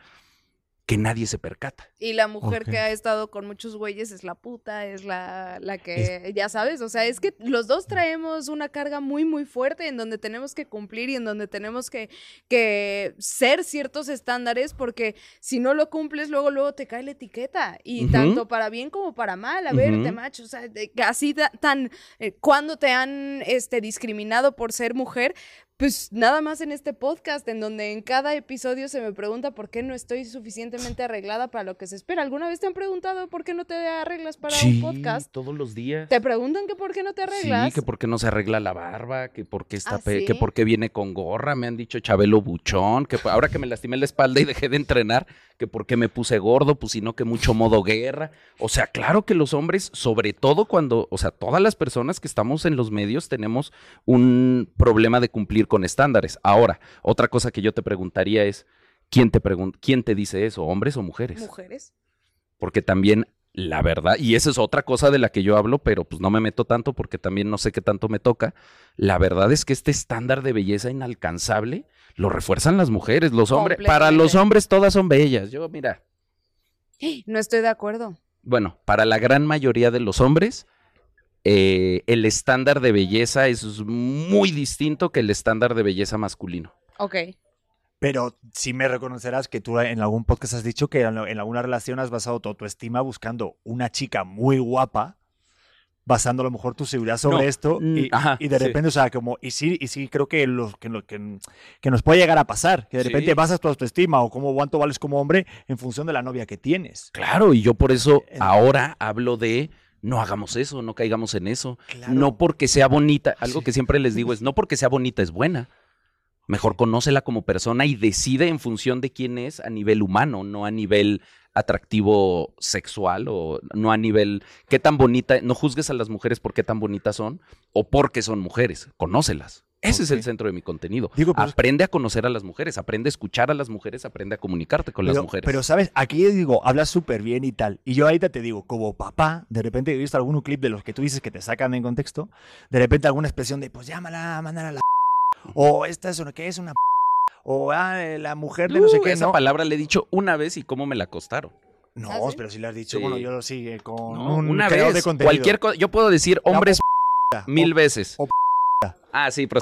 que nadie se percata. Y la mujer que ha estado con muchos güeyes es la puta, es la, la que, ya sabes, o sea, es que los dos traemos una carga muy, muy fuerte en donde tenemos que cumplir y en donde tenemos que, que ser ciertos estándares porque si no lo cumples, luego, luego te cae la etiqueta. Y tanto para bien como para mal, a verte, Ujú. macho, o sea, de- así da- tan, eh, cuando te han este, discriminado por ser mujer, pues nada más en este podcast, en donde en cada episodio se me pregunta por qué no estoy suficientemente arreglada para lo que se espera. ¿Alguna vez te han preguntado por qué no te arreglas para un podcast? todos los días. ¿Te preguntan que por qué no te arreglas? Sí, que por qué no se arregla la barba, que por qué está ¿Ah, pe- sí? que por qué viene con gorra, me han dicho Chabelo Buchón, que ahora que me lastimé la espalda y dejé de entrenar, que por qué me puse gordo, pues sino que mucho modo guerra. O sea, claro que los hombres, sobre todo cuando, o sea, todas las personas que estamos en los medios tenemos un problema de cumplir con estándares. Ahora, otra cosa que yo te preguntaría es, ¿quién te pregunta, quién te dice eso, hombres o mujeres? Mujeres. porque también la verdad, y esa es otra cosa de la que yo hablo, pero pues no me meto tanto porque también no sé qué tanto me toca, la verdad es que este estándar de belleza inalcanzable lo refuerzan las mujeres, los hombres, para los hombres todas son bellas, yo mira, No estoy de acuerdo. bueno, para la gran mayoría de los hombres, eh, el estándar de belleza es muy distinto que el estándar de belleza masculino. Ok. Pero sí me reconocerás que tú en algún podcast has dicho que en, en alguna relación has basado tu autoestima buscando una chica muy guapa, basando a lo mejor tu seguridad sobre No, esto. mm, Y, ajá, y de sí. repente, o sea, como, y sí, y sí creo que, lo- que, que nos puede llegar a pasar, que de Sí. repente basas tu autoestima o cómo cuánto vales como hombre en función de la novia que tienes. Claro, y yo por eso Eh, ahora hablo de no hagamos eso, no caigamos en eso. Claro. No porque sea bonita, algo Sí. que siempre les digo es, no porque sea bonita es buena. Mejor conócela como persona y decide en función de quién es a nivel humano, no a nivel atractivo sexual o no a nivel qué tan bonita, no juzgues a las mujeres por qué tan bonitas son o porque son mujeres, conócelas. Ese es el centro de mi contenido. Digo, pero es- aprende a conocer a las mujeres, aprende a escuchar a las mujeres, aprende a comunicarte con las mujeres. pero, ¿sabes? Aquí yo digo, hablas súper bien y tal. Y yo ahorita te digo, como papá, de repente he visto algún clip de los que tú dices que te sacan en contexto, de repente alguna expresión de, pues llámala, mándala a la... O esta es una, ¿qué es una... O ah, eh, la mujer de no sé Uh, qué, esa ¿no? palabra le he dicho una vez y cómo me la costaron. No, ¿Ah, sí? pero si le has dicho, Sí. bueno, yo lo sigue con No, un una vez. de contenido. Cualquier cosa. Yo puedo decir hombres mil o- veces. o ah, sí, pero.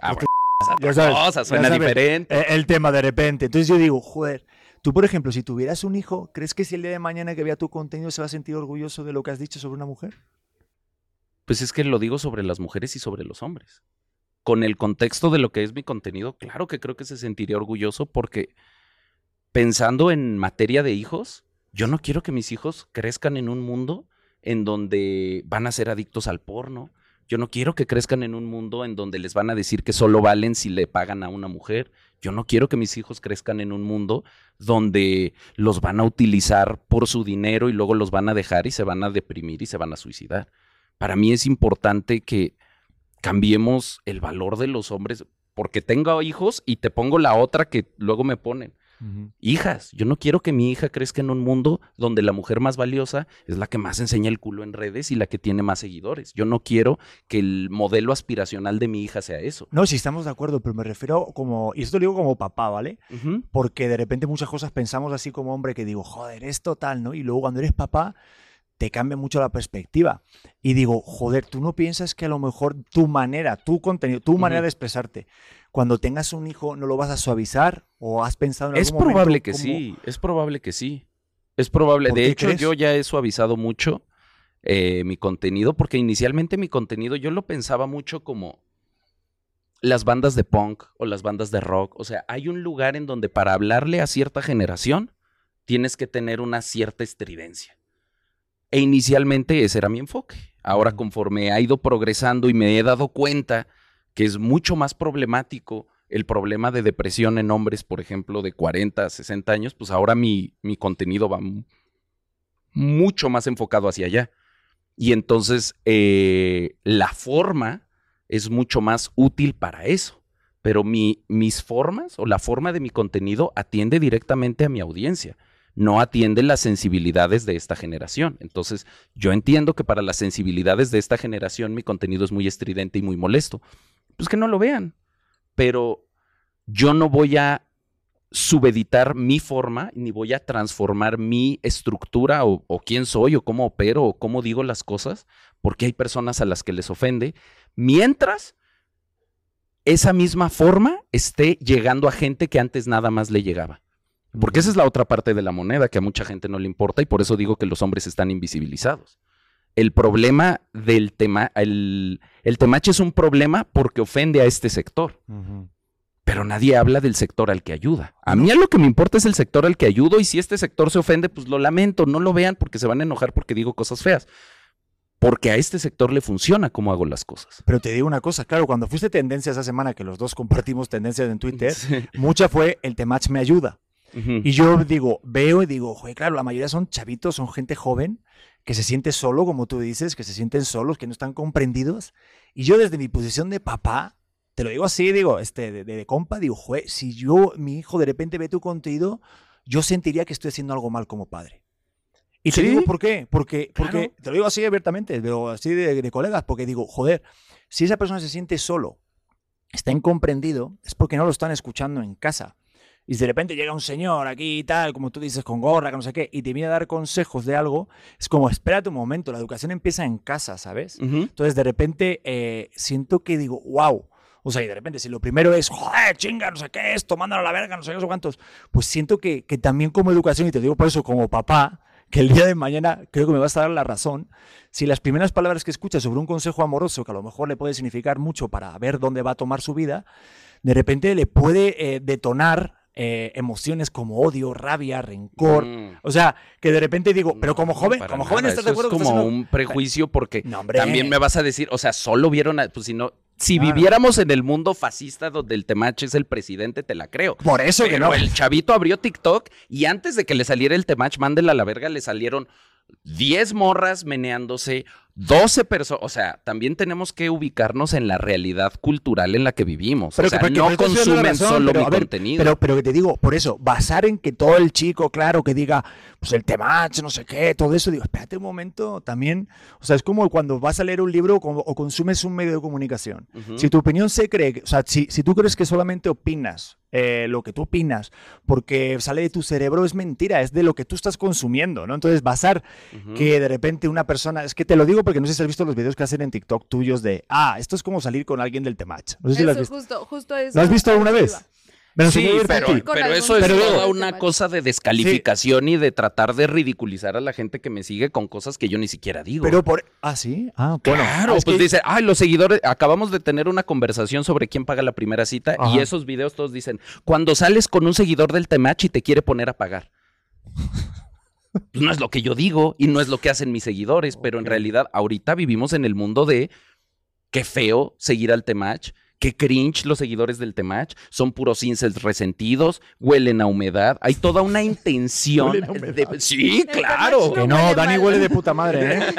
Ah, bueno, es Ya otra sabes, cosa, ya suena sabes. diferente. Eh, el tema de repente. Entonces yo digo, joder, tú por ejemplo, si tuvieras un hijo, ¿crees que si el día de mañana que vea tu contenido se va a sentir orgulloso de lo que has dicho sobre una mujer? Pues es que lo digo sobre las mujeres y sobre los hombres. Con el contexto de lo que es mi contenido, claro que creo que se sentiría orgulloso porque pensando en materia de hijos, yo no quiero que mis hijos crezcan en un mundo en donde van a ser adictos al porno. Yo no quiero que crezcan en un mundo en donde les van a decir que solo valen si le pagan a una mujer. Yo no quiero que mis hijos crezcan en un mundo donde los van a utilizar por su dinero y luego los van a dejar y se van a deprimir y se van a suicidar. Para mí es importante que cambiemos el valor de los hombres porque tengo hijos y te pongo la otra que luego me ponen. Hijas, yo no quiero que mi hija crezca en un mundo donde la mujer más valiosa es la que más enseña el culo en redes y la que tiene más seguidores. Yo no quiero que el modelo aspiracional de mi hija sea eso. No, sí estamos de acuerdo, pero me refiero como, y esto lo digo como papá, ¿vale? Porque de repente muchas cosas pensamos así como hombre que digo, joder, es total, ¿no? Y luego cuando eres papá te cambia mucho la perspectiva. Y digo, joder, tú no piensas que a lo mejor tu manera, tu contenido, tu manera de expresarte, cuando tengas un hijo, ¿no lo vas a suavizar? ¿O has pensado en Es algún momento probable que cómo- sí, es probable que sí. Es probable. ¿Por De hecho, crees? yo ya he suavizado mucho eh, mi contenido, porque inicialmente mi contenido yo lo pensaba mucho como las bandas de punk o las bandas de rock. O sea, hay un lugar en donde para hablarle a cierta generación tienes que tener una cierta estridencia. E inicialmente ese era mi enfoque. Ahora, conforme ha ido progresando y me he dado cuenta que es mucho más problemático el problema de depresión en hombres, por ejemplo, de 40, 60 años, pues ahora mi, mi contenido va mu- mucho más enfocado hacia allá. Y entonces eh, la forma es mucho más útil para eso. Pero mi, mis formas o la forma de mi contenido atiende directamente a mi audiencia, no atiende las sensibilidades de esta generación. Entonces, yo entiendo que para las sensibilidades de esta generación mi contenido es muy estridente y muy molesto. Pues que no lo vean. Pero yo no voy a subeditar mi forma, ni voy a transformar mi estructura o, o quién soy o cómo opero o cómo digo las cosas, porque hay personas a las que les ofende, mientras esa misma forma esté llegando a gente que antes nada más le llegaba. Porque esa es la otra parte de la moneda que a mucha gente no le importa y por eso digo que los hombres están invisibilizados. El problema del tema, el, el temache es un problema porque ofende a este sector, pero nadie habla del sector al que ayuda. A mí a lo que me importa es el sector al que ayudo y si este sector se ofende, pues lo lamento, no lo vean porque se van a enojar porque digo cosas feas. Porque a este sector le funciona cómo hago las cosas. Pero te digo una cosa, claro, cuando fuiste tendencia esa semana, que los dos compartimos tendencias en Twitter, Sí. mucha fue el temach me ayuda. Y yo digo, veo y digo, joder, claro, la mayoría son chavitos, son gente joven que se siente solo, como tú dices, que se sienten solos, que no están comprendidos. Y yo desde mi posición de papá, te lo digo así, digo, este, de, de- de compa, digo, joder, si yo, mi hijo, de repente ve tu contenido, yo sentiría que estoy haciendo algo mal como padre. Y te Sí. digo por qué, porque, porque Claro. te lo digo así abiertamente, pero así de, de colegas, porque digo, joder, si esa persona se siente solo, está incomprendido, es porque no lo están escuchando en casa. Y si de repente llega un señor aquí y tal, como tú dices, con gorra, que no sé qué, y te viene a dar consejos de algo, es como, espérate un momento, la educación empieza en casa, ¿sabes? Ujú. Entonces de repente eh, siento que digo, wow. O sea, y de repente si lo primero es, joder, chinga, no sé qué, esto, mándalo a la verga, no sé qué, no sé cuántos, pues siento que, que también como educación, y te digo por eso como papá, que el día de mañana creo que me vas a dar la razón, si las primeras palabras que escuchas sobre un consejo amoroso, que a lo mejor le puede significar mucho para ver dónde va a tomar su vida, de repente le puede eh, detonar eh, emociones como odio, rabia, rencor. Mm. O sea, que de repente digo, pero como joven, como nada. joven estás de Eso acuerdo Es como un prejuicio porque No, también me vas a decir, o sea, solo vieron, a- pues si no, si Claro. viviéramos en el mundo fascista donde el temache es el presidente, te la creo. Por eso que no. el chavito abrió TikTok y antes de que le saliera el temach, mándela a la verga, le salieron 10 morras meneándose, 12 personas. O sea, también tenemos que ubicarnos en la realidad cultural en la que vivimos. Pero o sea, que- no consumen razón, solo pero, mi ver, contenido. Pero, pero que te digo, por eso, basar en que todo el chico, claro, que diga, pues el temach, no sé qué, todo eso, digo, espérate un momento, también, o sea, es como cuando vas a leer un libro o, o consumes un medio de comunicación. Si tu opinión se cree, o sea, si, si tú crees que solamente opinas eh, lo que tú opinas porque sale de tu cerebro, es mentira, es de lo que tú estás consumiendo, ¿no? Entonces, basar que de repente una persona, es que te lo digo porque no sé si has visto los videos que hacen en TikTok tuyos de, ah, esto es como salir con alguien del temach. No sé si lo has visto. justo, justo eso. ¿Lo has visto alguna vez? Me Sí, pero, eso es Pero toda una cosa de descalificación y de tratar de ridiculizar a la gente que me sigue con cosas que yo ni siquiera digo. Pero por. Ah, sí. Ah, bueno. Claro, Ah, es pues que- dice, ay, los seguidores, acabamos de tener una conversación sobre quién paga la primera cita y esos videos todos dicen, cuando sales con un seguidor del Temach y te quiere poner a pagar. Pues no es lo que yo digo y no es lo que hacen mis seguidores, pero en realidad ahorita vivimos en el mundo de qué feo seguir al Temach, qué cringe los seguidores del Temach, son puros incels resentidos, huelen a humedad, hay toda una intención. De- Sí, claro. Que no, huele Dani mal. huele de puta madre, ¿eh?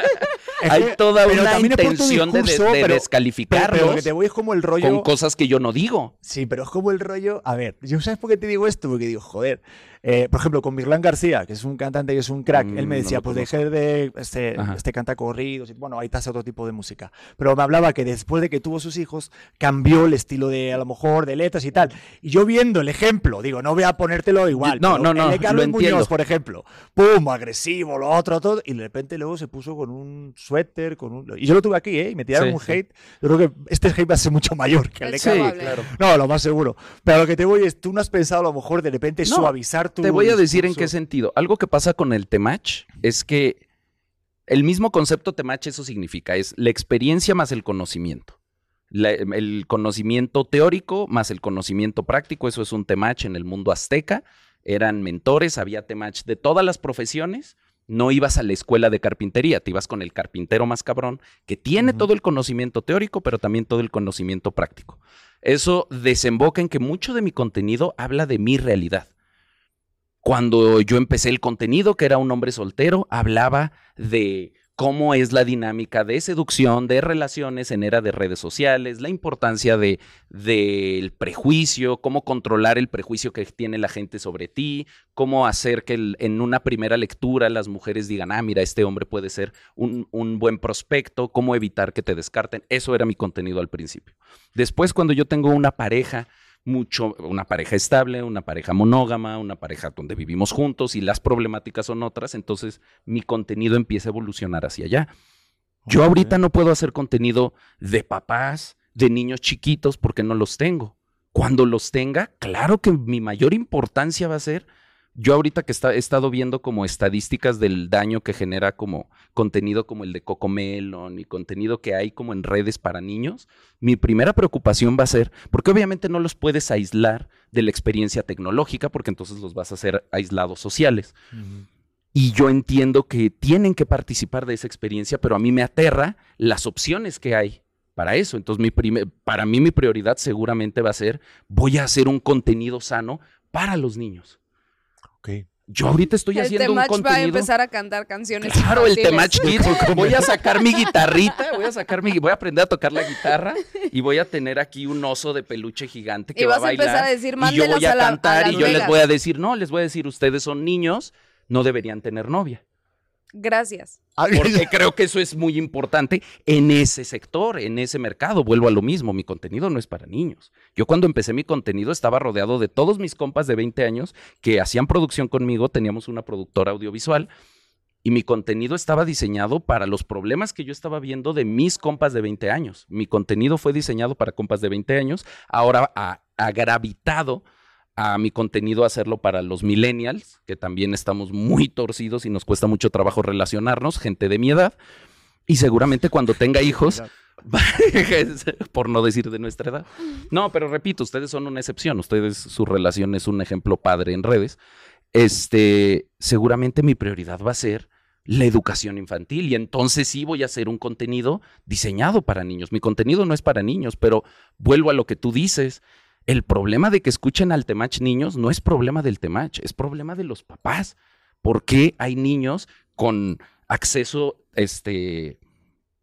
Es Hay que- toda una intención de, de- discurso, de pero- Pero, descalificarlos pero lo que te voy es como el rollo. con cosas que yo no digo. Sí, pero es como el rollo. A ver, ¿yo sabes por qué te digo esto? Porque digo, joder. Eh, por ejemplo, con Mirlán García, que es un cantante y es un crack, Mm, él me no decía, lo pues deje de. Este, este canta corridos. y, Bueno, ahí hace otro tipo de música. Pero me hablaba que después de que tuvo sus hijos, cambió el estilo de, a lo mejor, de letras y tal. Y yo viendo el ejemplo, digo, no voy a ponértelo igual. No, pero no, no, el de Carlos lo Muñoz, por ejemplo, pum, agresivo, lo otro, todo. Y de repente luego se puso con un suéter, con un. Y yo lo tuve aquí, ¿eh? Y me tiraron Sí, un sí. hate. Yo creo que este hate va a ser mucho mayor que el de Carlos. probable. claro. No, lo más seguro. Pero lo que te voy es, tú no has pensado a lo mejor de repente No, suavizar tu. Te voy a decir en qué sentido. Algo que pasa con el Temach es que el mismo concepto Temach eso significa, es la experiencia más el conocimiento. La- el conocimiento teórico más el conocimiento práctico, eso es un Temach en el mundo azteca. Eran mentores, había Temach de todas las profesiones. No ibas a la escuela de carpintería, te ibas con el carpintero más cabrón, que tiene todo el conocimiento teórico, pero también todo el conocimiento práctico. Eso desemboca en que mucho de mi contenido habla de mi realidad. Cuando yo empecé el contenido, que era un hombre soltero, hablaba de cómo es la dinámica de seducción, de relaciones en era de redes sociales, la importancia de del prejuicio, cómo controlar el prejuicio que tiene la gente sobre ti, cómo hacer que en una primera lectura las mujeres digan, ah, mira, este hombre puede ser un buen prospecto, cómo evitar que te descarten. Eso era mi contenido al principio. Después, cuando yo tengo una pareja, mucho una pareja estable, una pareja monógama, una pareja donde vivimos juntos y las problemáticas son otras, entonces mi contenido empieza a evolucionar hacia allá. Yo ahorita no puedo hacer contenido de papás, de niños chiquitos, porque no los tengo. Cuando los tenga, claro que mi mayor importancia va a ser yo ahorita que he estado viendo como estadísticas del daño que genera como contenido como el de Cocomelon y contenido que hay como en redes para niños, mi primera preocupación va a ser, porque obviamente no los puedes aislar de la experiencia tecnológica, porque entonces los vas a hacer aislados sociales. Y yo entiendo que tienen que participar de esa experiencia, pero a mí me aterra las opciones que hay para eso. Entonces, mi para mí mi prioridad seguramente va a ser, voy a hacer un contenido sano para los niños. Yo ahorita estoy haciendo un contenido. va a empezar a cantar canciones. Claro, el Temach Kids. voy a sacar mi guitarrita, voy a sacar mi, voy a aprender a tocar la guitarra y voy a tener aquí un oso de peluche gigante que va a bailar. empezar a decir, y yo voy a, cantar y yo les voy a decir, no, les voy a decir, ustedes son niños, no deberían tener novia. Gracias. Porque creo que eso es muy importante en ese sector, en ese mercado. Vuelvo a lo mismo, mi contenido no es para niños. Yo cuando empecé mi contenido estaba rodeado de todos mis compas de 20 años que hacían producción conmigo, teníamos una productora audiovisual y mi contenido estaba diseñado para los problemas que yo estaba viendo de mis compas de 20 años. Mi contenido fue diseñado para compas de 20 años, ahora ha, ha gravitado a mi contenido hacerlo para los millennials, que también estamos muy torcidos y nos cuesta mucho trabajo relacionarnos, gente de mi edad. Y seguramente cuando tenga hijos, por no decir de nuestra edad. No, pero repito, ustedes son una excepción. Ustedes, su relación es un ejemplo padre en redes. Este, seguramente mi prioridad va a ser la educación infantil y entonces sí voy a hacer un contenido diseñado para niños. Mi contenido no es para niños, pero vuelvo a lo que tú dices. El problema de que escuchen al Temach niños no es problema del Temach, es problema de los papás. ¿Por qué hay niños con acceso este,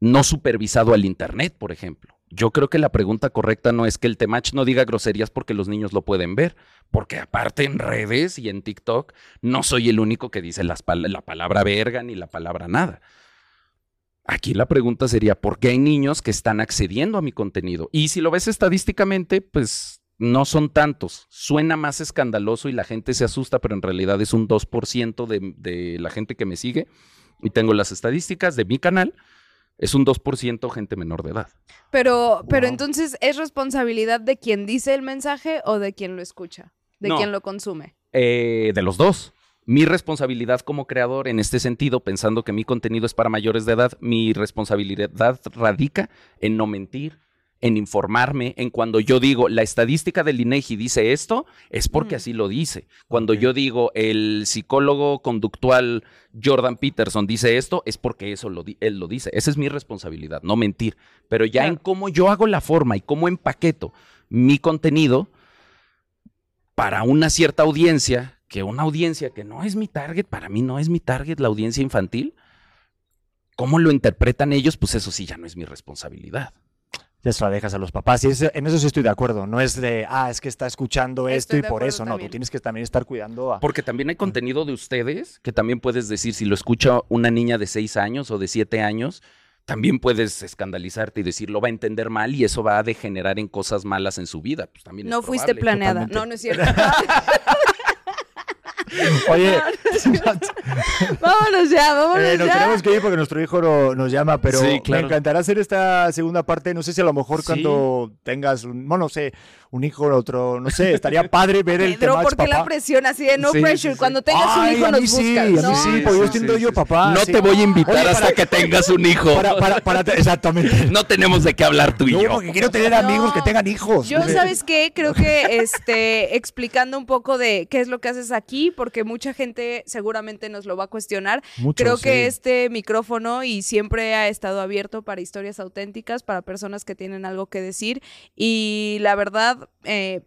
no supervisado al Internet, por ejemplo? Yo creo que la pregunta correcta no es que el Temach no diga groserías porque los niños lo pueden ver, porque aparte en redes y en TikTok no soy el único que dice la palabra verga ni la palabra nada. Aquí la pregunta sería, ¿por qué hay niños que están accediendo a mi contenido? Y si lo ves estadísticamente, pues no son tantos. Suena más escandaloso y la gente se asusta, pero en realidad es un 2% de, de la gente que me sigue. Y tengo las estadísticas de mi canal. Es un 2% gente menor de edad. Pero, pero entonces, ¿es responsabilidad de quien dice el mensaje o de quien lo escucha? ¿De quien lo consume? Eh, de los dos. Mi responsabilidad como creador en este sentido, pensando que mi contenido es para mayores de edad, mi responsabilidad radica en no mentir, en informarme, en cuando yo digo la estadística del INEGI dice esto, es porque así lo dice. Cuando yo digo el psicólogo conductual Jordan Peterson dice esto, es porque eso lo él lo dice. Esa es mi responsabilidad, no mentir. Pero ya en cómo yo hago la forma y cómo empaqueto mi contenido para una cierta audiencia, que una audiencia que no es mi target, para mí no es mi target la audiencia infantil, ¿cómo lo interpretan ellos? Pues eso sí ya no es mi responsabilidad ya se la dejas a los papás. Y en eso sí estoy de acuerdo. No es de, ah, es que está escuchando esto y por eso. No, tú tienes que también estar cuidando a... Porque también hay contenido de ustedes que también puedes decir, si lo escucha una niña de 6 años o de 7 años, también puedes escandalizarte y decir, lo va a entender mal y eso va a degenerar en cosas malas en su vida. Pues también no fuiste planeada. No, no es cierto. Oye, vámonos ya, vámonos eh, nos tenemos que ir porque nuestro hijo nos llama, pero me encantará hacer esta segunda parte. No sé si a lo mejor cuando tengas, un, no sé, un hijo, otro, no sé, estaría padre ver el tema. ¿por qué la presión así de no pressure? Cuando tengas un hijo nos buscas. Sí, a mí sí, porque yo siento yo papá. No te voy a invitar hasta que tengas un hijo. Para, para, exactamente. No tenemos de qué hablar tú y yo. porque quiero tener amigos que tengan hijos. Yo, ¿sabes qué? Creo que este, explicando un poco de qué es lo que haces aquí, porque mucha gente seguramente nos lo va a cuestionar. Creo que este micrófono y siempre ha estado abierto para historias auténticas, para personas que tienen algo que decir. Y la verdad, eh,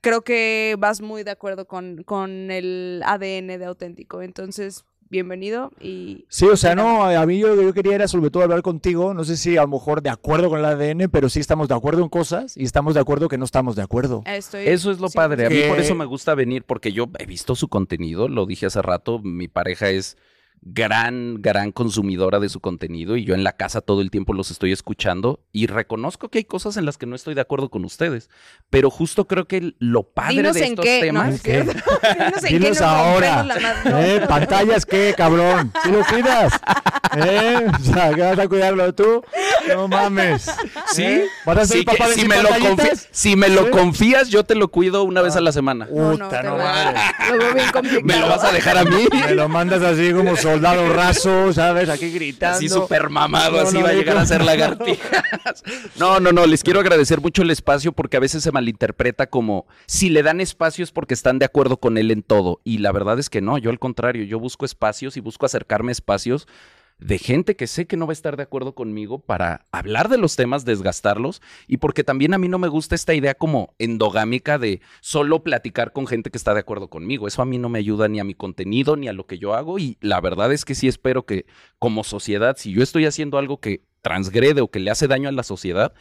creo que vas muy de acuerdo con, con el ADN de auténtico. Entonces, bienvenido y... Sí, o sea, no, a mí yo, yo quería era sobre todo hablar contigo, no sé si a lo mejor de acuerdo con el ADN, pero sí estamos de acuerdo en cosas y estamos de acuerdo que no estamos de acuerdo. eso es lo padre, a mí por eso me gusta venir, porque yo he visto su contenido, lo dije hace rato, mi pareja es gran, gran consumidora de su contenido y yo en la casa todo el tiempo los estoy escuchando y reconozco que hay cosas en las que no estoy de acuerdo con ustedes, pero justo creo que lo padre Dinos de en estos qué. Temas... no es cierto. Dinos en qué Dinos nos ahora. la. No. ¿Eh? ¿Pantallas qué, cabrón? ¿Sí lo cuidas? ¿Eh? O sea, ¿qué vas a cuidarlo tú? No mames. Sí, ¿Eh? ¿Vas a ser sí, papá de si, me lo si me lo confías, yo te lo cuido una vez a la semana. No, no, Puta, no mames. Lo veo bien complicado. ¿Me lo vas a dejar a mí? Me lo mandas así como soldado raso, ¿sabes? Aquí gritando. Así súper mamado, No, así no, va a llegar a ser lagartijas. No, no, no, les quiero agradecer mucho el espacio porque a veces se malinterpreta como si le dan espacio es porque están de acuerdo con él en todo. Y la verdad es que no, yo al contrario, yo busco espacios y busco acercarme a espacios de gente que sé que no va a estar de acuerdo conmigo para hablar de los temas, desgastarlos y porque también a mí no me gusta esta idea como endogámica de solo platicar con gente que está de acuerdo conmigo. Eso a mí no me ayuda ni a mi contenido ni a lo que yo hago y la verdad es que sí espero que como sociedad, si yo estoy haciendo algo que transgrede o que le hace daño a la sociedad,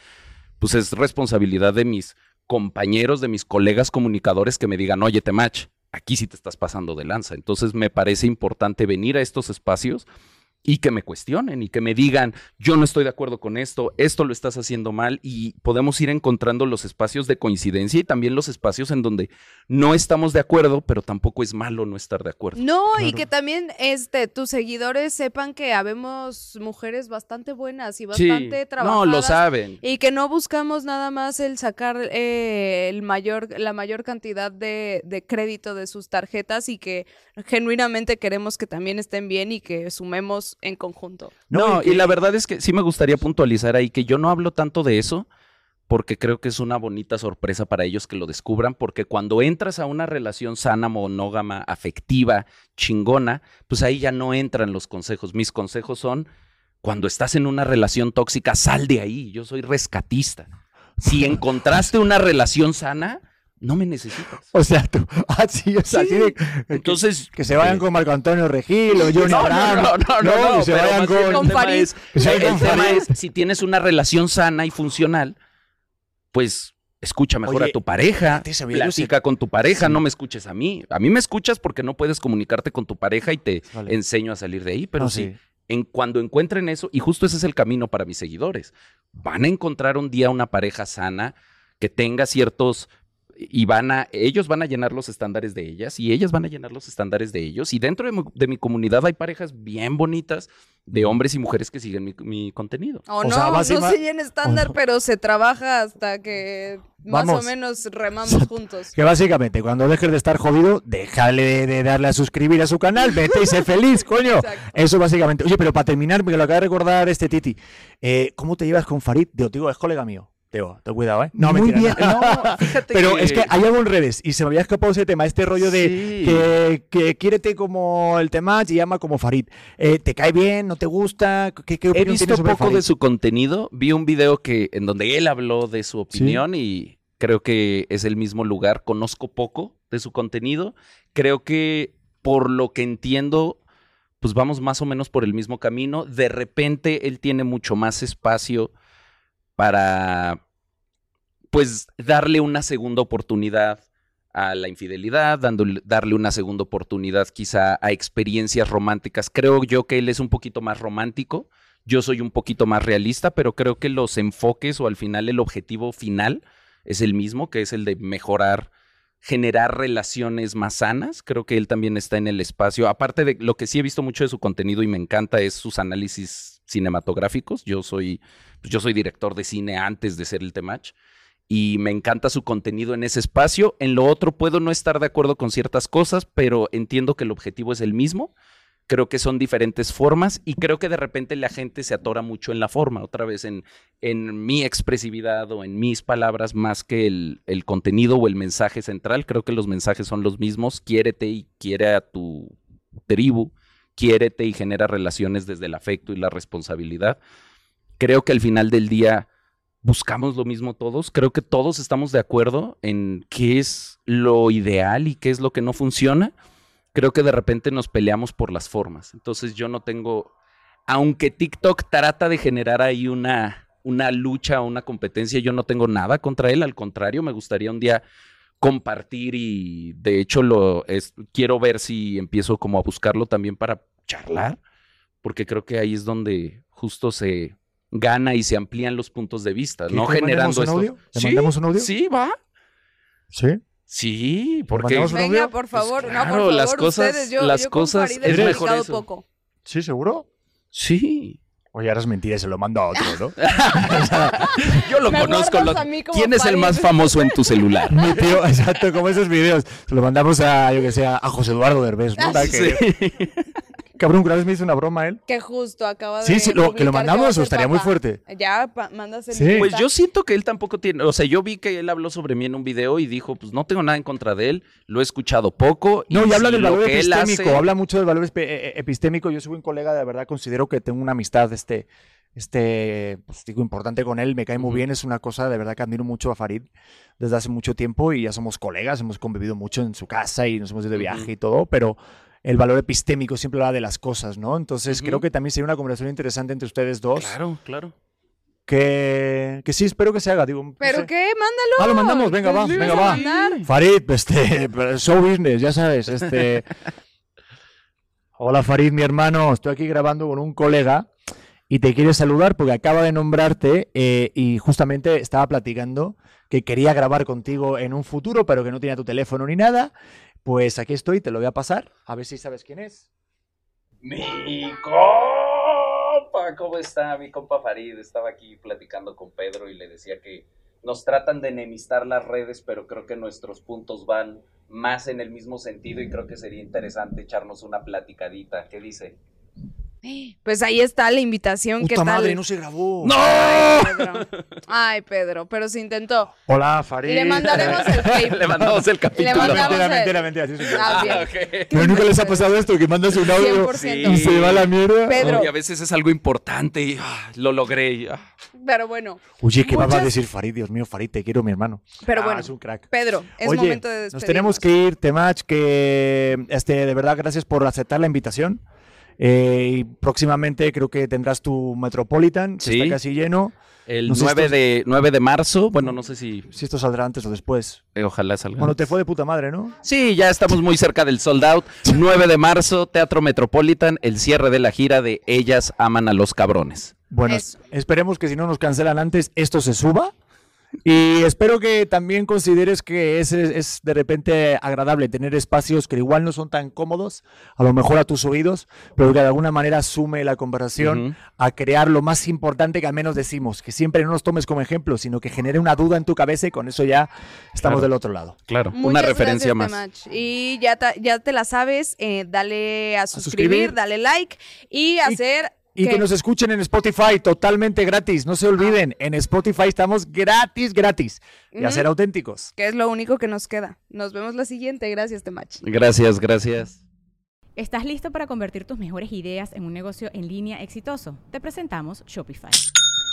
pues es responsabilidad de mis compañeros, de mis colegas comunicadores que me digan, oye, Temach, aquí sí te estás pasando de lanza. Entonces me parece importante venir a estos espacios y que me cuestionen y que me digan, yo no estoy de acuerdo con esto, esto lo estás haciendo mal y podemos ir encontrando los espacios de coincidencia y también los espacios en donde no estamos de acuerdo, pero tampoco es malo no estar de acuerdo. No, y que también este tus seguidores sepan que habemos mujeres bastante buenas y Sí, bastante trabajadas. no, lo saben. Y que no buscamos nada más el sacar eh, el mayor, la mayor cantidad de, de crédito de sus tarjetas y que genuinamente queremos que también estén bien y que sumemos en conjunto. No, y que- y la verdad es que sí me gustaría puntualizar ahí que yo no hablo tanto de eso porque creo que es una bonita sorpresa para ellos que lo descubran, porque cuando entras a una relación sana, monógama, afectiva, chingona, pues ahí ya no entran los consejos. Mis consejos son, cuando estás en una relación tóxica, sal de ahí, yo soy rescatista. Si encontraste una relación sana, no me necesitas. O sea, tú. Ah, sí, o sea, Sí. así de. Entonces, Que se vayan eh, con Marco Antonio Regil o Johnny no, Abraham. no, no, no, no, que se vayan con. Con el tema Farid. es- Que se vayan el tema es, si tienes una relación sana y funcional, pues escucha mejor Oye, a tu pareja, sí- platica con tu pareja, Sí. no me escuches a mí. A mí me escuchas porque no puedes comunicarte con tu pareja y te Vale. enseño a salir de ahí, pero No, sí, en cuando encuentren eso, y justo ese es el camino para mis seguidores, van a encontrar un día una pareja sana que tenga ciertos y van a ellos van a llenar los estándares de ellas y ellas van a llenar los estándares de ellos y dentro de mi, de mi comunidad hay parejas bien bonitas de hombres y mujeres que siguen mi, mi contenido. O, O no, sea, no llena estándar, no. pero se trabaja hasta que más Vamos. o menos remamos juntos. Que básicamente, cuando dejes de estar jodido, déjale de, de darle a suscribir a su canal, vete y sé feliz, coño. Exacto. Eso básicamente. Oye, pero para terminar, me lo acaba de recordar este Titi. eh, ¿Cómo te llevas con Farid? Digo, digo, es colega mío. Teo, ten cuidado, ¿eh? No, Muy mentira, bien. no. No, fíjate Pero es que hay algo al revés, y se me había escapado ese tema, este rollo de que, que quiérete como el tema y llama como Farid. Eh, ¿Te cae bien? ¿No te gusta? ¿Qué, qué He opinión visto tienes sobre poco Farid? de su contenido. Vi un video que en donde él habló de su opinión y creo que es el mismo lugar. Conozco poco de su contenido. Creo que por lo que entiendo, pues vamos más o menos por el mismo camino. De repente él tiene mucho más espacio para pues darle una segunda oportunidad a la infidelidad, darle una segunda oportunidad quizá a experiencias románticas. Creo yo que él es un poquito más romántico, yo soy un poquito más realista, pero creo que los enfoques o al final el objetivo final es el mismo, que es el de mejorar, generar relaciones más sanas. Creo que él también está en el espacio. Aparte de lo que sí he visto mucho de su contenido y me encanta es sus análisis cinematográficos. Yo soy, pues yo soy director de cine antes de ser el Temach y me encanta su contenido en ese espacio. En lo otro puedo no estar de acuerdo con ciertas cosas, pero entiendo que el objetivo es el mismo. Creo que son diferentes formas y creo que de repente la gente se atora mucho en la forma, otra vez en, en mi expresividad o en mis palabras más que el, el contenido o el mensaje central. Creo que los mensajes son los mismos. Quiérete y quiere a tu tribu, quiérete y genera relaciones desde el afecto y la responsabilidad. Creo que al final del día buscamos lo mismo todos. Creo que todos estamos de acuerdo en qué es lo ideal y qué es lo que no funciona. Creo que de repente nos peleamos por las formas. Entonces yo no tengo, aunque TikTok trata de generar ahí una, una lucha una competencia, yo no tengo nada contra él. Al contrario, me gustaría un día compartir y de hecho lo quiero ver si empiezo como a buscarlo también para charlar, porque creo que ahí es donde justo se gana y se amplían los puntos de vista, ¿Que- no generando un esto. audio? ¿Le Sí, mandamos un audio? Sí, va. ¿Sí? Sí, porque mandamos un Venga, por favor. Pues no, por claro, favor, las cosas- ustedes. Yo, las yo cosas es mejor eso. poco. ¿Sí, seguro? sí. Oye, ahora es mentira, se lo mando a otro, ¿no? Yo lo Me conozco. lo- ¿Quién es el más famoso en tu celular? Mi tío, exacto, como esos videos. Se lo mandamos a, yo que sé, a José Eduardo Derbez, ¿no? Ah, Que- Sí. Cabrón, una vez me hizo una broma él. Que justo acaba de. Sí, sí, lo- que lo mandamos, va a o ser estaría muy fuerte. Ya, el Sí. Pues yo siento que él tampoco tiene, o sea, yo vi que él habló sobre mí en un video y dijo, pues no tengo nada en contra de él, lo he escuchado poco. No, y habla si del lo valor epistémico, hace- habla mucho del valor eh, eh, epistémico. Yo soy un colega, de verdad, considero que tengo una amistad, este, este, pues digo, importante con él, me cae muy bien, es una cosa de verdad que admiro mucho a Farid desde hace mucho tiempo y ya somos colegas, hemos convivido mucho en su casa y nos hemos ido de viaje y todo, pero el valor epistémico siempre habla de las cosas, ¿no? Entonces Ujú. creo que también sería una conversación interesante entre ustedes dos, Claro, claro. que, que sí, espero que se haga, digo. no ¿Pero sé. qué? Mándalo. Ah, lo mandamos, venga, va, venga, va. mandar. Farid, este, show business, ya sabes, este. Hola Farid, mi hermano, estoy aquí grabando con un colega y te quiere saludar porque acaba de nombrarte eh, y justamente estaba platicando que quería grabar contigo en un futuro, pero que no tenía tu teléfono ni nada. Pues aquí estoy, te lo voy a pasar, a ver si sabes quién es. Mi compa, ¿cómo está? Mi compa Farid estaba aquí platicando con Pedro y le decía que nos tratan de enemistar las redes, pero creo que nuestros puntos van más en el mismo sentido y creo que sería interesante echarnos una platicadita. ¿Qué dice? Pues ahí está la invitación. ¿Qué Puta tal? madre, no se grabó. Ay, Pedro. Ay, Pedro, pero se intentó. Hola Farid. Le mandaremos el tape. Le mandamos el capítulo. No, mandamos mentira, el- mentira, mentira, sí, sí, sí. Ah, Ah. Pero nunca les ha pasado esto, que mandas un audio 100%. y se va a la mierda. Pedro. Y a veces es algo importante y ah, lo logré. y, ah. Pero bueno, Oye, ¿qué va a Muchas- decir Farid? Dios mío, Farid, te quiero, mi hermano. pero Ah, bueno. Es un crack. Pedro, es Oye, momento de despedirnos. nos tenemos que ir, Temach, que este, de verdad gracias por aceptar la invitación. Eh, y próximamente creo que tendrás tu Metropolitan, que Sí. está casi lleno. El No sé, 9, estos- de, 9 de marzo, bueno, no sé si Si esto saldrá antes o después. eh, ojalá salga. Bueno, te fue de puta madre, ¿no? Sí, ya estamos muy cerca del sold out. 9 de marzo, Teatro Metropolitan, el cierre de la gira de Ellas aman a los cabrones. Bueno, Eso. esperemos que si no nos cancelan antes, esto se suba. Y espero que también consideres que es, es de repente agradable tener espacios que igual no son tan cómodos, a lo mejor a tus oídos, pero que de alguna manera sume la conversación a crear lo más importante que al menos decimos, que siempre no nos tomes como ejemplo, sino que genere una duda en tu cabeza y con eso ya estamos Claro. del otro lado. Claro, Muchas una referencia gracias, más. Temach. Y ya, ta- ya te la sabes, eh, dale a suscribir, suscribir. dale like y hacer... Y que nos escuchen en Spotify totalmente gratis, no se olviden, en Spotify estamos gratis, gratis, y a ser auténticos. que es lo único que nos queda. Nos vemos la siguiente. Gracias, Temach. Gracias, gracias. ¿Estás listo para convertir tus mejores ideas en un negocio en línea exitoso? Te presentamos Shopify.